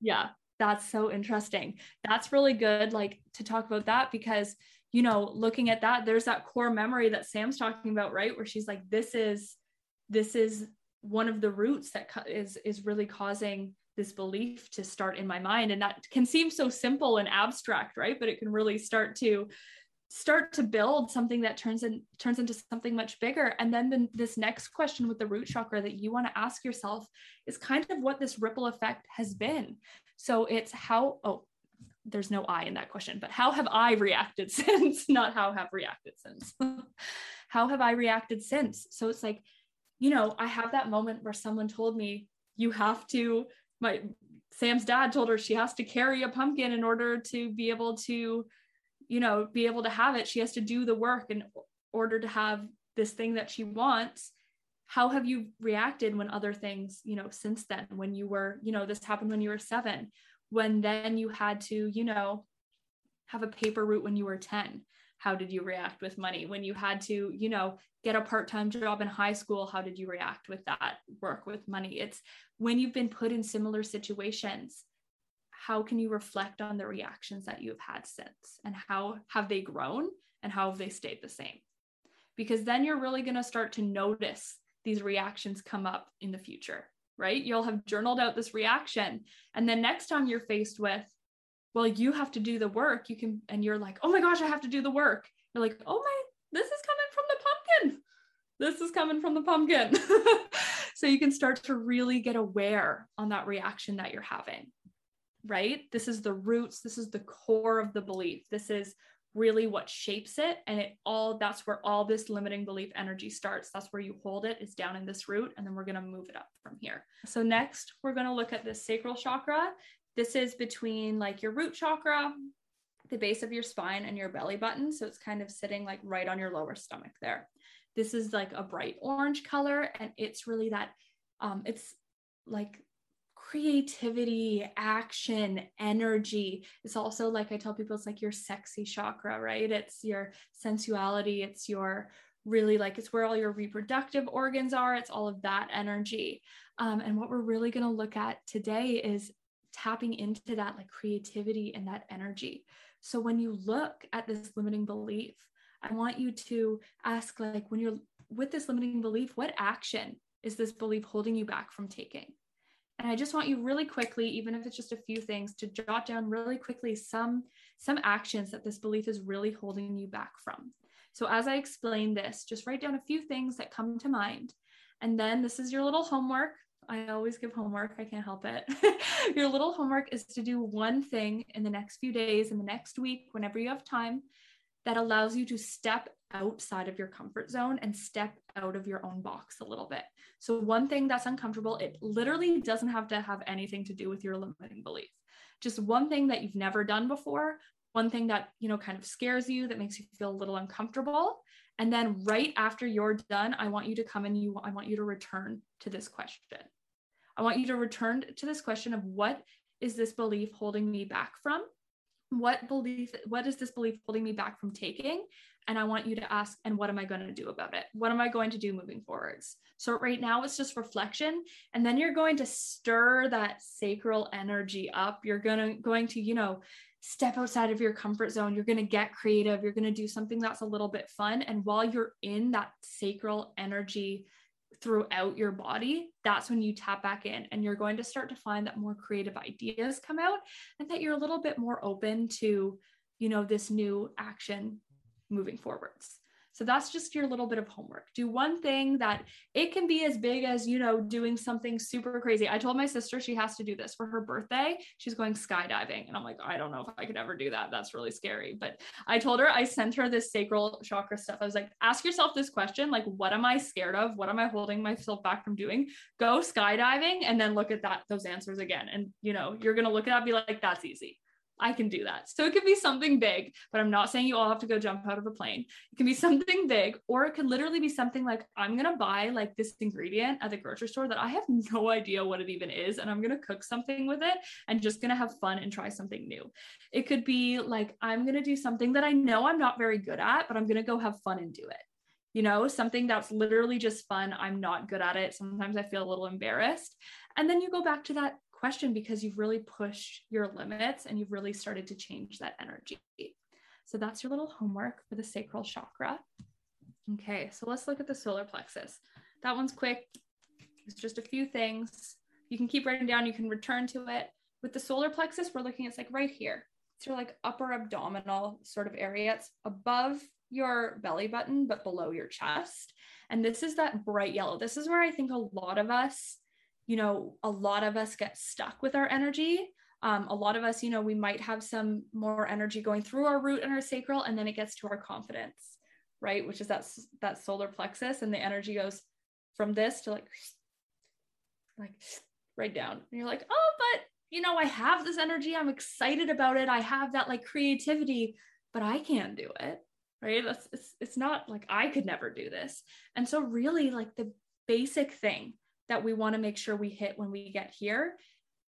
Yeah that's so interesting. That's really good, like to talk about that because, you know, looking at that, there's that core memory that Sam's talking about, right? Where she's like, this is, this is one of the roots that is is really causing this belief to start in my mind and that can seem so simple and abstract right but it can really start to start to build something that turns in turns into something much bigger and then the, this next question with the root chakra that you want to ask yourself is kind of what this ripple effect has been so it's how, oh, there's no I in that question, but how have I reacted since? Not how have reacted since. how have I reacted since? So it's like, you know, I have that moment where someone told me, you have to, my Sam's dad told her she has to carry a pumpkin in order to be able to, you know, be able to have it. She has to do the work in order to have this thing that she wants how have you reacted when other things you know since then when you were you know this happened when you were 7 when then you had to you know have a paper route when you were 10 how did you react with money? When you had to you know get a part-time job in high school how did you react with that work with money? It's when you've been put in similar situations how can you reflect on the reactions that you've had since? And how have they grown and how have they stayed the same? Because then you're really going to start to notice these reactions come up in the future right? You'll have journaled out this reaction. And then next time you're faced with well you have to do the work. You can and you're like oh my gosh i have to do the work. You're like oh my this is coming from the pumpkin. This is coming from the pumpkin. So you can start to really get aware on that reaction that you're having right? This is the roots. This is the core of the belief. This is really what shapes it and it all that's where all this limiting belief energy starts that's where you hold it, is down in this root and then we're going to move it up from here so next we're going to look at the sacral chakra this is between like your root chakra, the base of your spine, and your belly button. So it's kind of sitting like right on your lower stomach there. This is like a bright orange color, and it's really that, um, it's like creativity, action, energy. It's also like I tell people, it's like your sexy chakra, right? It's your sensuality, it's your really like it's where all your reproductive organs are, it's all of that energy. Um, and what we're really going to look at today is tapping into that like creativity and that energy. So when you look at this limiting belief, I want you to ask like when you're with this limiting belief, what action is this belief holding you back from taking? And I just want you really quickly, even if it's just a few things, to jot down really quickly some some actions that this belief is really holding you back from. So as I explain this, just write down a few things that come to mind. And then this is your little homework I always give homework. I can't help it. Your little homework is to do one thing in the next few days, in the next week, whenever you have time, that allows you to step outside of your comfort zone and step out of your own box a little bit. So, one thing that's uncomfortable, it literally doesn't have to have anything to do with your limiting belief. Just one thing that you've never done before, one thing that, you know, kind of scares you, that makes you feel a little uncomfortable. And then right after you're done, I want you to come and you I want you to return to this question. I want you to return to this question of what is this belief holding me back from? What belief, what is this belief holding me back from taking? And I want you to ask, and what am I going to do about it? What am I going to do moving forwards? So right now it's just reflection. And then you're going to stir that sacral energy up. You're gonna going to, you know, step outside of your comfort zone. You're going to get creative. You're going to do something that's a little bit fun. And while you're in that sacral energy throughout your body, that's when you tap back in and you're going to start to find that more creative ideas come out and that you're a little bit more open to, you know, this new action moving forwards. So that's just your little bit of homework. Do one thing that it can be as big as, you know, doing something super crazy. I told my sister she has to do this for her birthday. She's going skydiving. And I'm like, I don't know if I could ever do that. That's really scary. But I told her, I sent her this sacral chakra stuff. I was like, ask yourself this question like, what am I scared of? What am I holding myself back from doing? Go skydiving and then look at that, those answers again. And, you know, you're going to look at that be like, that's easy. I can do that. So it could be something big, but I'm not saying you all have to go jump out of a plane. It can be something big, or it could literally be something like I'm going to buy like this ingredient at the grocery store that I have no idea what it even is. And I'm going to cook something with it and just going to have fun and try something new. It could be like I'm going to do something that I know I'm not very good at, but I'm going to go have fun and do it. You know, something that's literally just fun. I'm not good at it. Sometimes I feel a little embarrassed. And then you go back to that question because you've really pushed your limits and you've really started to change that energy. So that's your little homework for the sacral chakra. Okay, so let's look at the solar plexus. That one's quick. It's just a few things. You can keep writing down, you can return to it. With the solar plexus, we're looking, at like right here. It's your like upper abdominal sort of area. It's above your belly button, but below your chest. And this is that bright yellow. This is where I think a lot of us you know, a lot of us get stuck with our energy. Um, a lot of us, you know, we might have some more energy going through our root and our sacral, and then it gets to our confidence, right? Which is that that solar plexus, and the energy goes from this to like, like right down, and you're like, oh, but you know, I have this energy. I'm excited about it. I have that like creativity, but I can't do it right that's it's, it's not like i could never do this and so really like the basic thing that we want to make sure we hit when we get here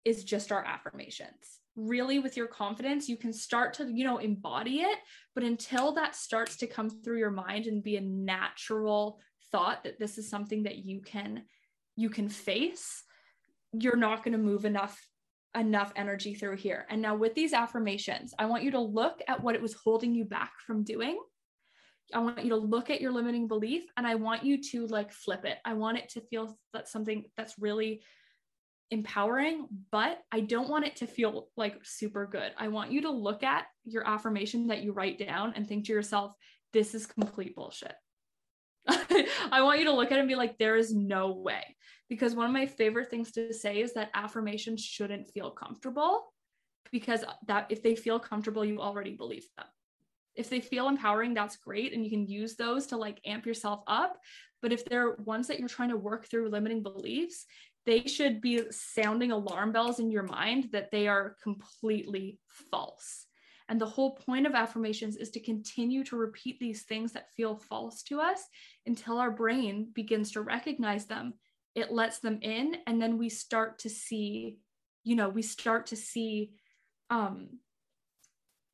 is just our affirmations. Really with your confidence you can start to you know embody it but until that starts to come through your mind and be a natural thought that this is something that you can you can face you're not going to move enough enough energy through here. And now with these affirmations i want you to look at what it was holding you back from doing I want you to look at your limiting belief and I want you to like flip it. I want it to feel that something that's really empowering, but I don't want it to feel like super good. I want you to look at your affirmation that you write down and think to yourself, this is complete bullshit. I want you to look at it and be like, there is no way. Because one of my favorite things to say is that affirmations shouldn't feel comfortable because that if they feel comfortable, you already believe them. If they feel empowering, that's great. And you can use those to like amp yourself up. But if they're ones that you're trying to work through limiting beliefs, they should be sounding alarm bells in your mind that they are completely false. And the whole point of affirmations is to continue to repeat these things that feel false to us until our brain begins to recognize them. It lets them in, and then we start to see, you know, we start to see um,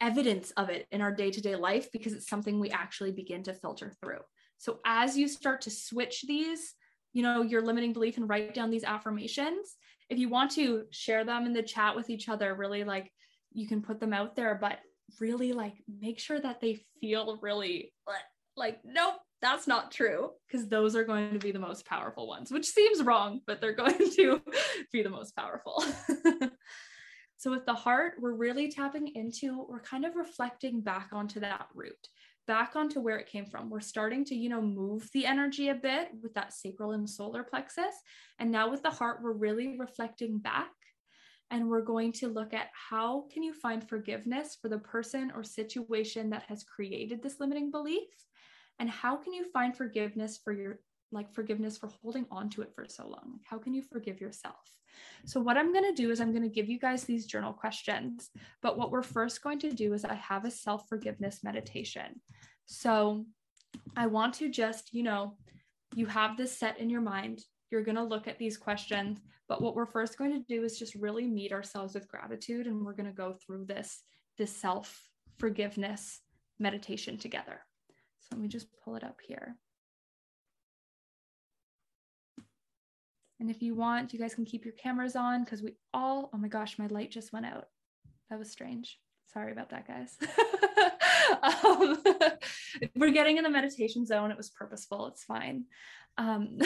evidence of it in our day to day life because it's something we actually begin to filter through. So as you start to switch these, you know, your limiting belief and write down these affirmations. If you want to share them in the chat with each other, really like you can put them out there, but really like make sure that they feel really like, nope, that's not true. Because those are going to be the most powerful ones, which seems wrong, but they're going to be the most powerful. so with the heart, we're really tapping into, we're kind of reflecting back onto that root back onto where it came from. We're starting to, you know, move the energy a bit with that sacral and solar plexus. And now with the heart, we're really reflecting back and we're going to look at how can you find forgiveness for the person or situation that has created this limiting belief and how can you find forgiveness for your like forgiveness for holding on to it for so long how can you forgive yourself so what i'm going to do is i'm going to give you guys these journal questions but what we're first going to do is i have a self forgiveness meditation so I want to just, you know, you have this set in your mind. You're going to look at these questions. But what we're first going to do is just really meet ourselves with gratitude. And we're going to go through this, this self forgiveness meditation together. So let me just pull it up here. And if you want, you guys can keep your cameras on because we all, oh my gosh, my light just went out. That was strange. Sorry about that, guys. um, we're getting in the meditation zone. It was purposeful. It's fine. Um,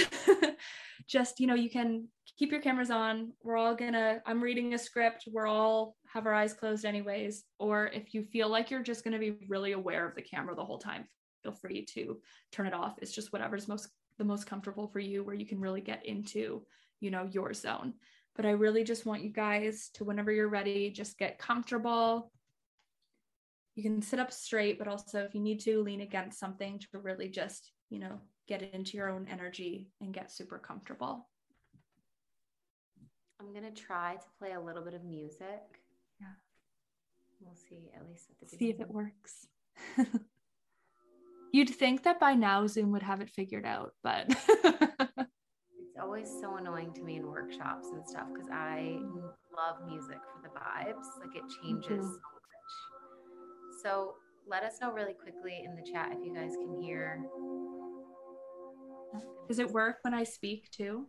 just, you know, you can keep your cameras on. We're all gonna, I'm reading a script. We're all have our eyes closed, anyways. Or if you feel like you're just gonna be really aware of the camera the whole time, feel free to turn it off. It's just whatever's most the most comfortable for you where you can really get into, you know, your zone. But I really just want you guys to, whenever you're ready, just get comfortable you can sit up straight, but also if you need to lean against something to really just, you know, get into your own energy and get super comfortable. I'm going to try to play a little bit of music. Yeah. We'll see, at least at the beginning. See if it works. You'd think that by now Zoom would have it figured out, but it's always so annoying to me in workshops and stuff because I love music for the vibes. Like it changes mm-hmm. So let us know really quickly in the chat if you guys can hear. Does it work when I speak too?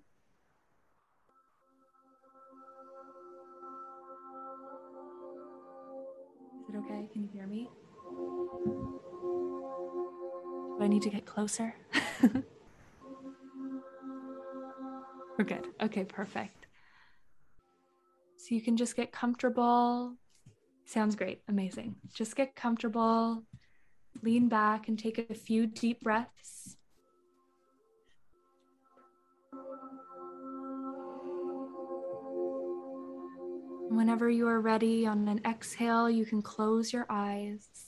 Is it okay? Can you hear me? Do I need to get closer? We're good. Okay, perfect. So you can just get comfortable Sounds great. Amazing. Just get comfortable, lean back, and take a few deep breaths. Whenever you are ready on an exhale, you can close your eyes.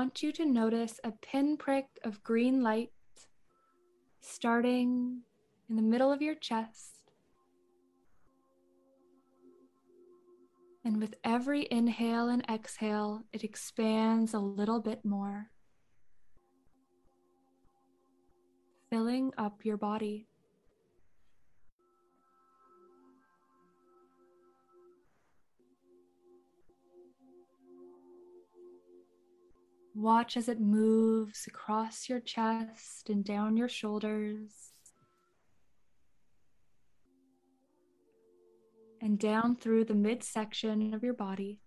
Want you to notice a pinprick of green light starting in the middle of your chest. And with every inhale and exhale, it expands a little bit more, filling up your body. Watch as it moves across your chest and down your shoulders. And down through the midsection of your body.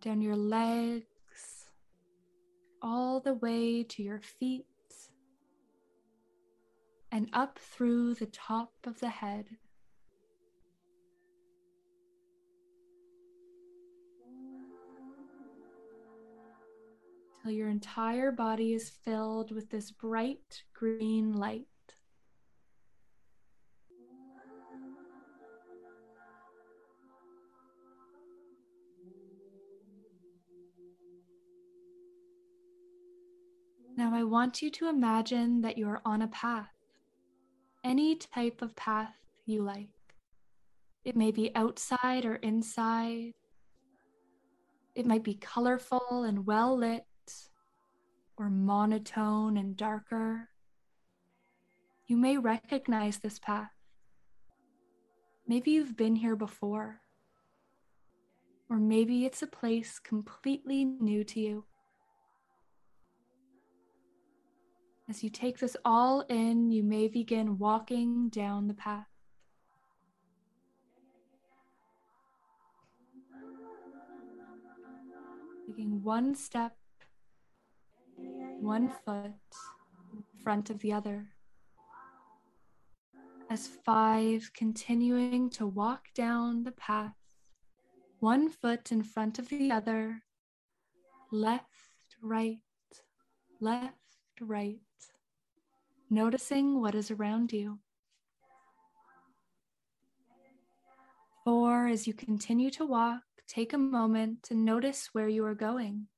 Down your legs, all the way to your feet and up through the top of the head. Till your entire body is filled with this bright green light. Now, I want you to imagine that you are on a path any type of path you like. It may be outside or inside. It might be colorful and well lit, or monotone and darker. You may recognize this path. Maybe you've been here before, or maybe it's a place completely new to you. As you take this all in, you may begin walking down the path. Taking one step, one foot in front of the other. As five, continuing to walk down the path, one foot in front of the other, left, right, left, right noticing what is around you. Four, as you continue to walk, take a moment to notice where you are going.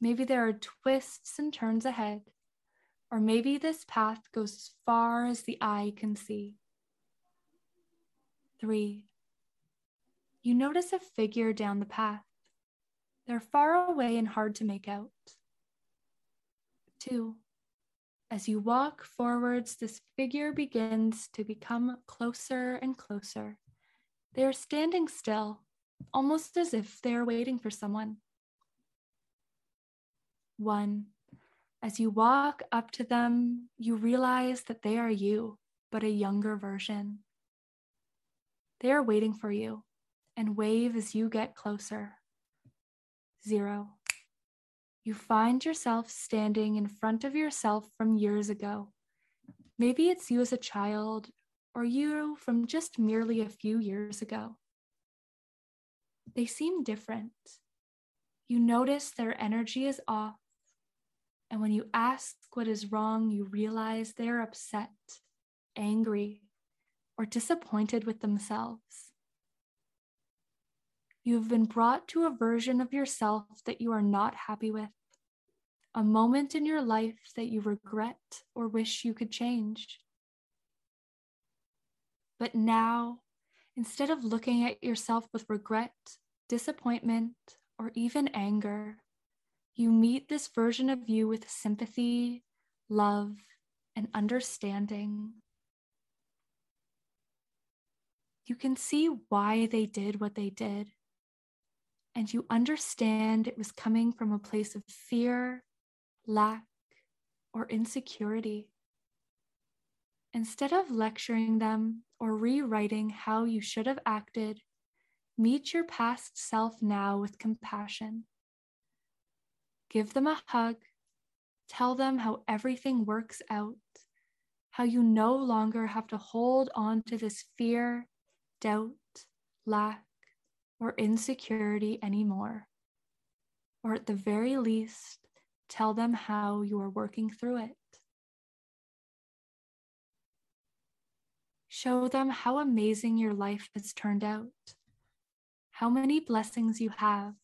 Maybe there are twists and turns ahead, or maybe this path goes as far as the eye can see. Three, you notice a figure down the path. They're far away and hard to make out. Two, as you walk forwards, this figure begins to become closer and closer. They are standing still, almost as if they are waiting for someone. One, as you walk up to them, you realize that they are you, but a younger version. They are waiting for you and wave as you get closer. Zero you find yourself standing in front of yourself from years ago. Maybe it's you as a child, or you from just merely a few years ago. They seem different. You notice their energy is off, and when you ask what is wrong, you realize they are upset, angry, or disappointed with themselves. You have been brought to a version of yourself that you are not happy with a moment in your life that you regret or wish you could change. But now, instead of looking at yourself with regret, disappointment, or even anger, you meet this version of you with sympathy, love, and understanding. You can see why they did what they did, and you understand it was coming from a place of fear lack, or insecurity. Instead of lecturing them or rewriting how you should have acted, meet your past self now with compassion. Give them a hug. Tell them how everything works out, how you no longer have to hold on to this fear, doubt, lack, or insecurity anymore. Or at the very least, Tell them how you are working through it. Show them how amazing your life has turned out, how many blessings you have.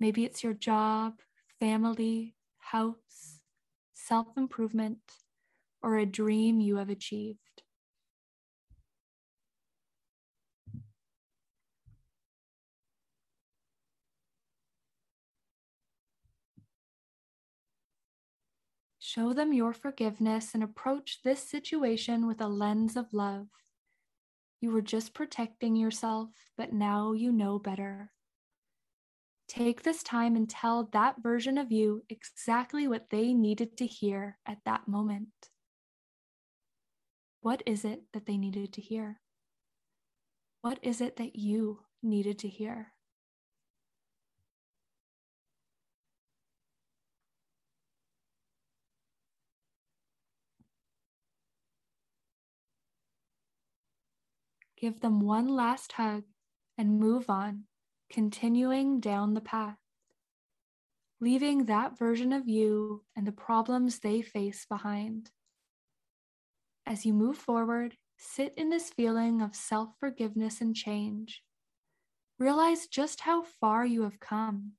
Maybe it's your job, family, house, self improvement, or a dream you have achieved. Show them your forgiveness and approach this situation with a lens of love. You were just protecting yourself, but now you know better. Take this time and tell that version of you exactly what they needed to hear at that moment. What is it that they needed to hear? What is it that you needed to hear? Give them one last hug and move on, continuing down the path, leaving that version of you and the problems they face behind. As you move forward, sit in this feeling of self forgiveness and change. Realize just how far you have come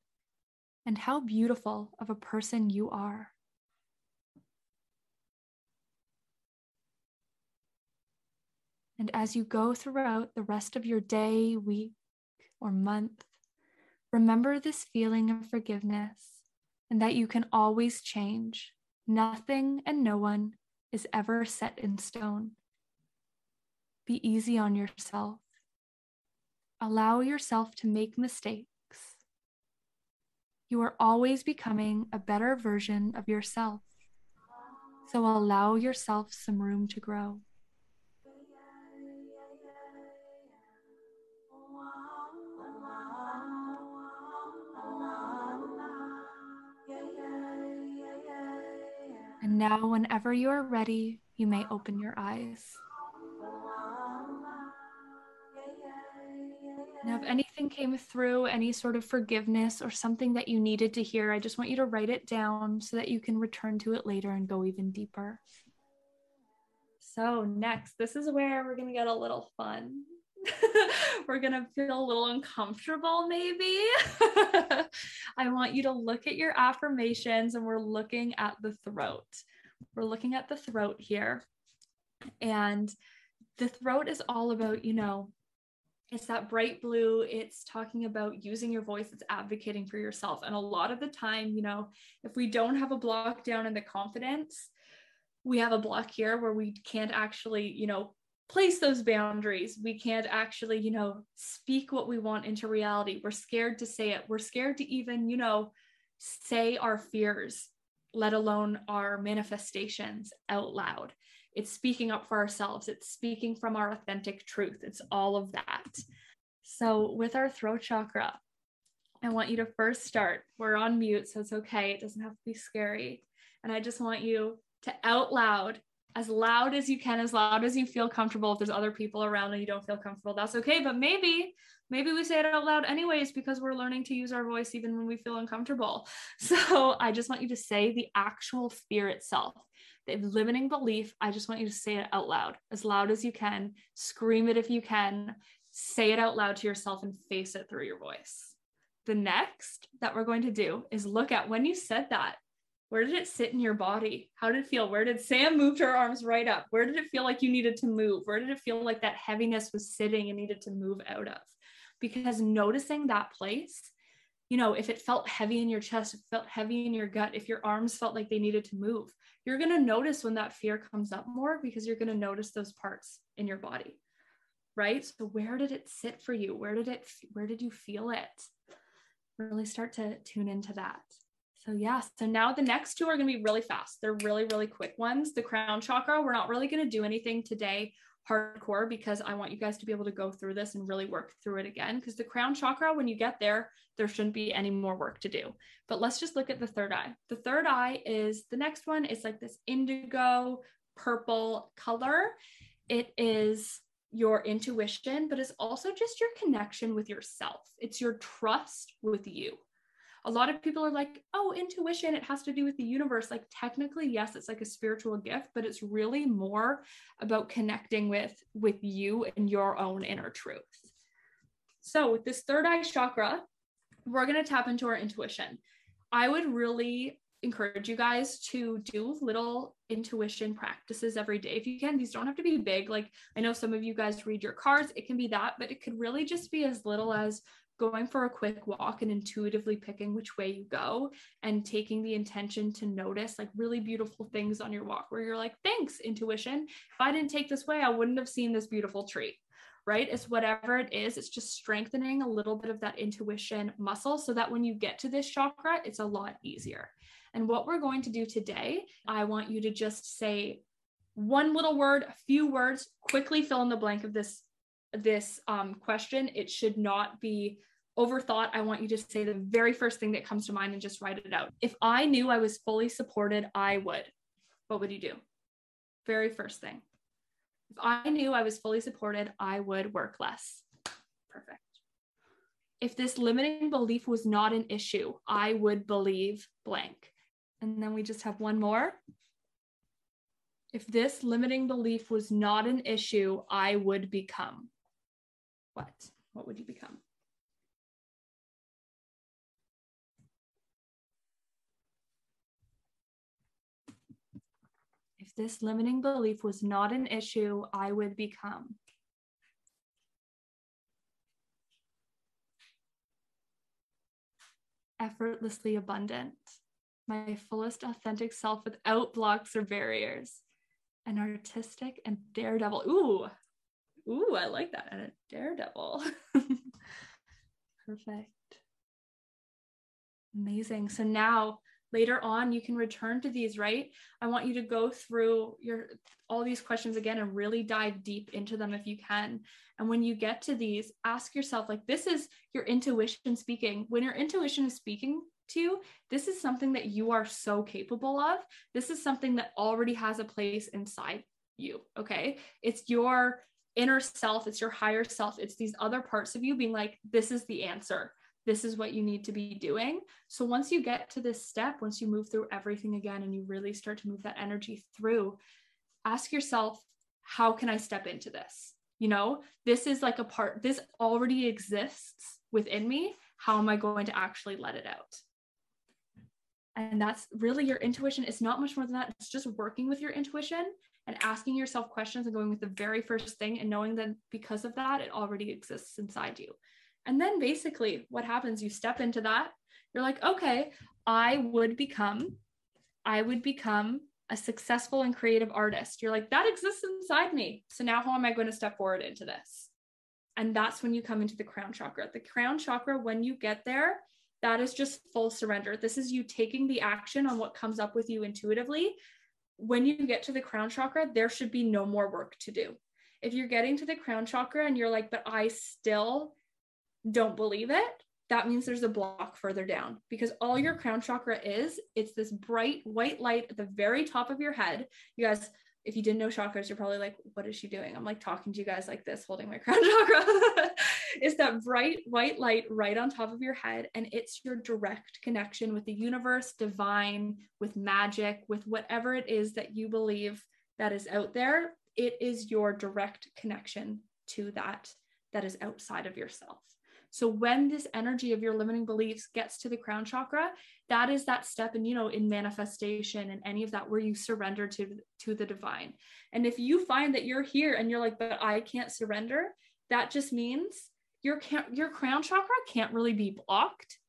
and how beautiful of a person you are. And as you go throughout the rest of your day, week, or month, remember this feeling of forgiveness and that you can always change. Nothing and no one is ever set in stone. Be easy on yourself. Allow yourself to make mistakes. You are always becoming a better version of yourself. So allow yourself some room to grow. Now, whenever you are ready, you may open your eyes. Now, if anything came through, any sort of forgiveness or something that you needed to hear, I just want you to write it down so that you can return to it later and go even deeper. So, next, this is where we're going to get a little fun. we're going to feel a little uncomfortable, maybe. I want you to look at your affirmations and we're looking at the throat. We're looking at the throat here. And the throat is all about, you know, it's that bright blue. It's talking about using your voice, it's advocating for yourself. And a lot of the time, you know, if we don't have a block down in the confidence, we have a block here where we can't actually, you know, place those boundaries. We can't actually, you know, speak what we want into reality. We're scared to say it. We're scared to even, you know, say our fears, let alone our manifestations out loud. It's speaking up for ourselves, it's speaking from our authentic truth. It's all of that. So, with our throat chakra, I want you to first start. We're on mute, so it's okay. It doesn't have to be scary. And I just want you to out loud as loud as you can, as loud as you feel comfortable. If there's other people around and you don't feel comfortable, that's okay. But maybe, maybe we say it out loud anyways because we're learning to use our voice even when we feel uncomfortable. So I just want you to say the actual fear itself, the limiting belief. I just want you to say it out loud, as loud as you can. Scream it if you can. Say it out loud to yourself and face it through your voice. The next that we're going to do is look at when you said that where did it sit in your body? How did it feel? Where did Sam move her arms right up? Where did it feel like you needed to move? Where did it feel like that heaviness was sitting and needed to move out of? Because noticing that place, you know, if it felt heavy in your chest, it felt heavy in your gut, if your arms felt like they needed to move, you're going to notice when that fear comes up more because you're going to notice those parts in your body. Right? So where did it sit for you? Where did it where did you feel it? Really start to tune into that. So yeah, so now the next two are going to be really fast. They're really, really quick ones. The crown chakra, we're not really going to do anything today hardcore because I want you guys to be able to go through this and really work through it again. Because the crown chakra, when you get there, there shouldn't be any more work to do. But let's just look at the third eye. The third eye is the next one. It's like this indigo purple color. It is your intuition, but it's also just your connection with yourself. It's your trust with you a lot of people are like, oh, intuition, it has to do with the universe. Like, technically, yes, it's like a spiritual gift, but it's really more about connecting with with you and your own inner truth. So with this third eye chakra, we're going to tap into our intuition. I would really encourage you guys to do little intuition practices every day if you can these don't have to be big like i know some of you guys read your cards it can be that but it could really just be as little as going for a quick walk and intuitively picking which way you go and taking the intention to notice like really beautiful things on your walk where you're like thanks intuition if i didn't take this way i wouldn't have seen this beautiful tree right? It's whatever it is, it's just strengthening a little bit of that intuition muscle so that when you get to this chakra, it's a lot easier. And what we're going to do today, I want you to just say one little word, a few words, quickly fill in the blank of this this um, question. It should not be overthought. I want you to say the very first thing that comes to mind and just write it out. If I knew I was fully supported, I would. What would you do? Very first thing. If I knew I was fully supported, I would work less. Perfect. If this limiting belief was not an issue, I would believe blank. And then we just have one more. If this limiting belief was not an issue, I would become. What? What would you become? This limiting belief was not an issue, I would become. Effortlessly abundant, my fullest authentic self without blocks or barriers, an artistic and daredevil. Ooh, ooh, I like that. And a daredevil. Perfect. Amazing. So now later on you can return to these right? I want you to go through your all these questions again and really dive deep into them if you can. And when you get to these ask yourself like this is your intuition speaking. When your intuition is speaking to you this is something that you are so capable of. This is something that already has a place inside you okay? It's your inner self it's your higher self it's these other parts of you being like this is the answer this is what you need to be doing. So once you get to this step, once you move through everything again and you really start to move that energy through, ask yourself, how can I step into this? You know, this is like a part, this already exists within me. How am I going to actually let it out? And that's really your intuition. It's not much more than that. It's just working with your intuition and asking yourself questions and going with the very first thing and knowing that because of that, it already exists inside you. And then basically, what happens, you step into that, you're like, okay, I would become, I would become a successful and creative artist. You're like, that exists inside me. So now how am I going to step forward into this? And that's when you come into the crown chakra. The crown chakra, when you get there, that is just full surrender. This is you taking the action on what comes up with you intuitively. When you get to the crown chakra, there should be no more work to do. If you're getting to the crown chakra and you're like, but I still don't believe it, that means there's a block further down because all your crown chakra is, it's this bright white light at the very top of your head. You guys, if you didn't know chakras, you're probably like, what is she doing? I'm like talking to you guys like this, holding my crown chakra. it's that bright white light right on top of your head. And it's your direct connection with the universe, divine, with magic, with whatever it is that you believe that is out there. It is your direct connection to that that is outside of yourself. So when this energy of your limiting beliefs gets to the crown chakra, that is that step in, you know, in manifestation and any of that where you surrender to, to the divine. And if you find that you're here and you're like, but I can't surrender, that just means your your crown chakra can't really be blocked.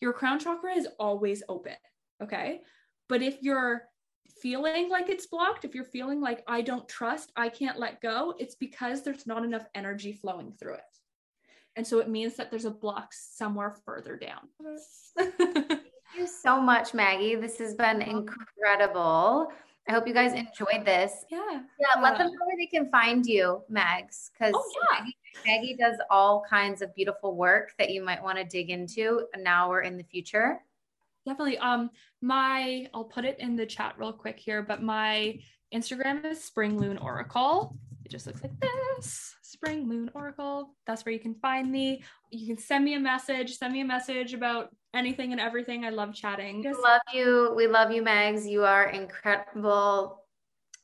Your crown chakra is always open. Okay. But if you're feeling like it's blocked, if you're feeling like I don't trust, I can't let go, it's because there's not enough energy flowing through it. And so it means that there's a block somewhere further down. Thank you so much, Maggie. This has been incredible. I hope you guys enjoyed this. Yeah. Yeah. Let them know where they can find you, Mags, because oh, yeah. Maggie, Maggie does all kinds of beautiful work that you might want to dig into now or in the future. Definitely. Um, my I'll put it in the chat real quick here, but my Instagram is Spring Lune Oracle. Just looks like this Spring Moon Oracle. That's where you can find me. You can send me a message, send me a message about anything and everything. I love chatting. We love you. We love you, Megs. You are incredible.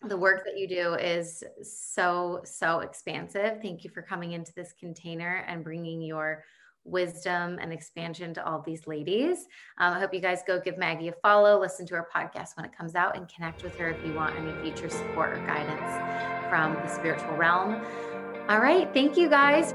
the work that you do is so, so expansive. Thank you for coming into this container and bringing your wisdom and expansion to all these ladies. Um, I hope you guys go give Maggie a follow, listen to her podcast when it comes out, and connect with her if you want any future support or guidance from the spiritual realm. All right. Thank you guys.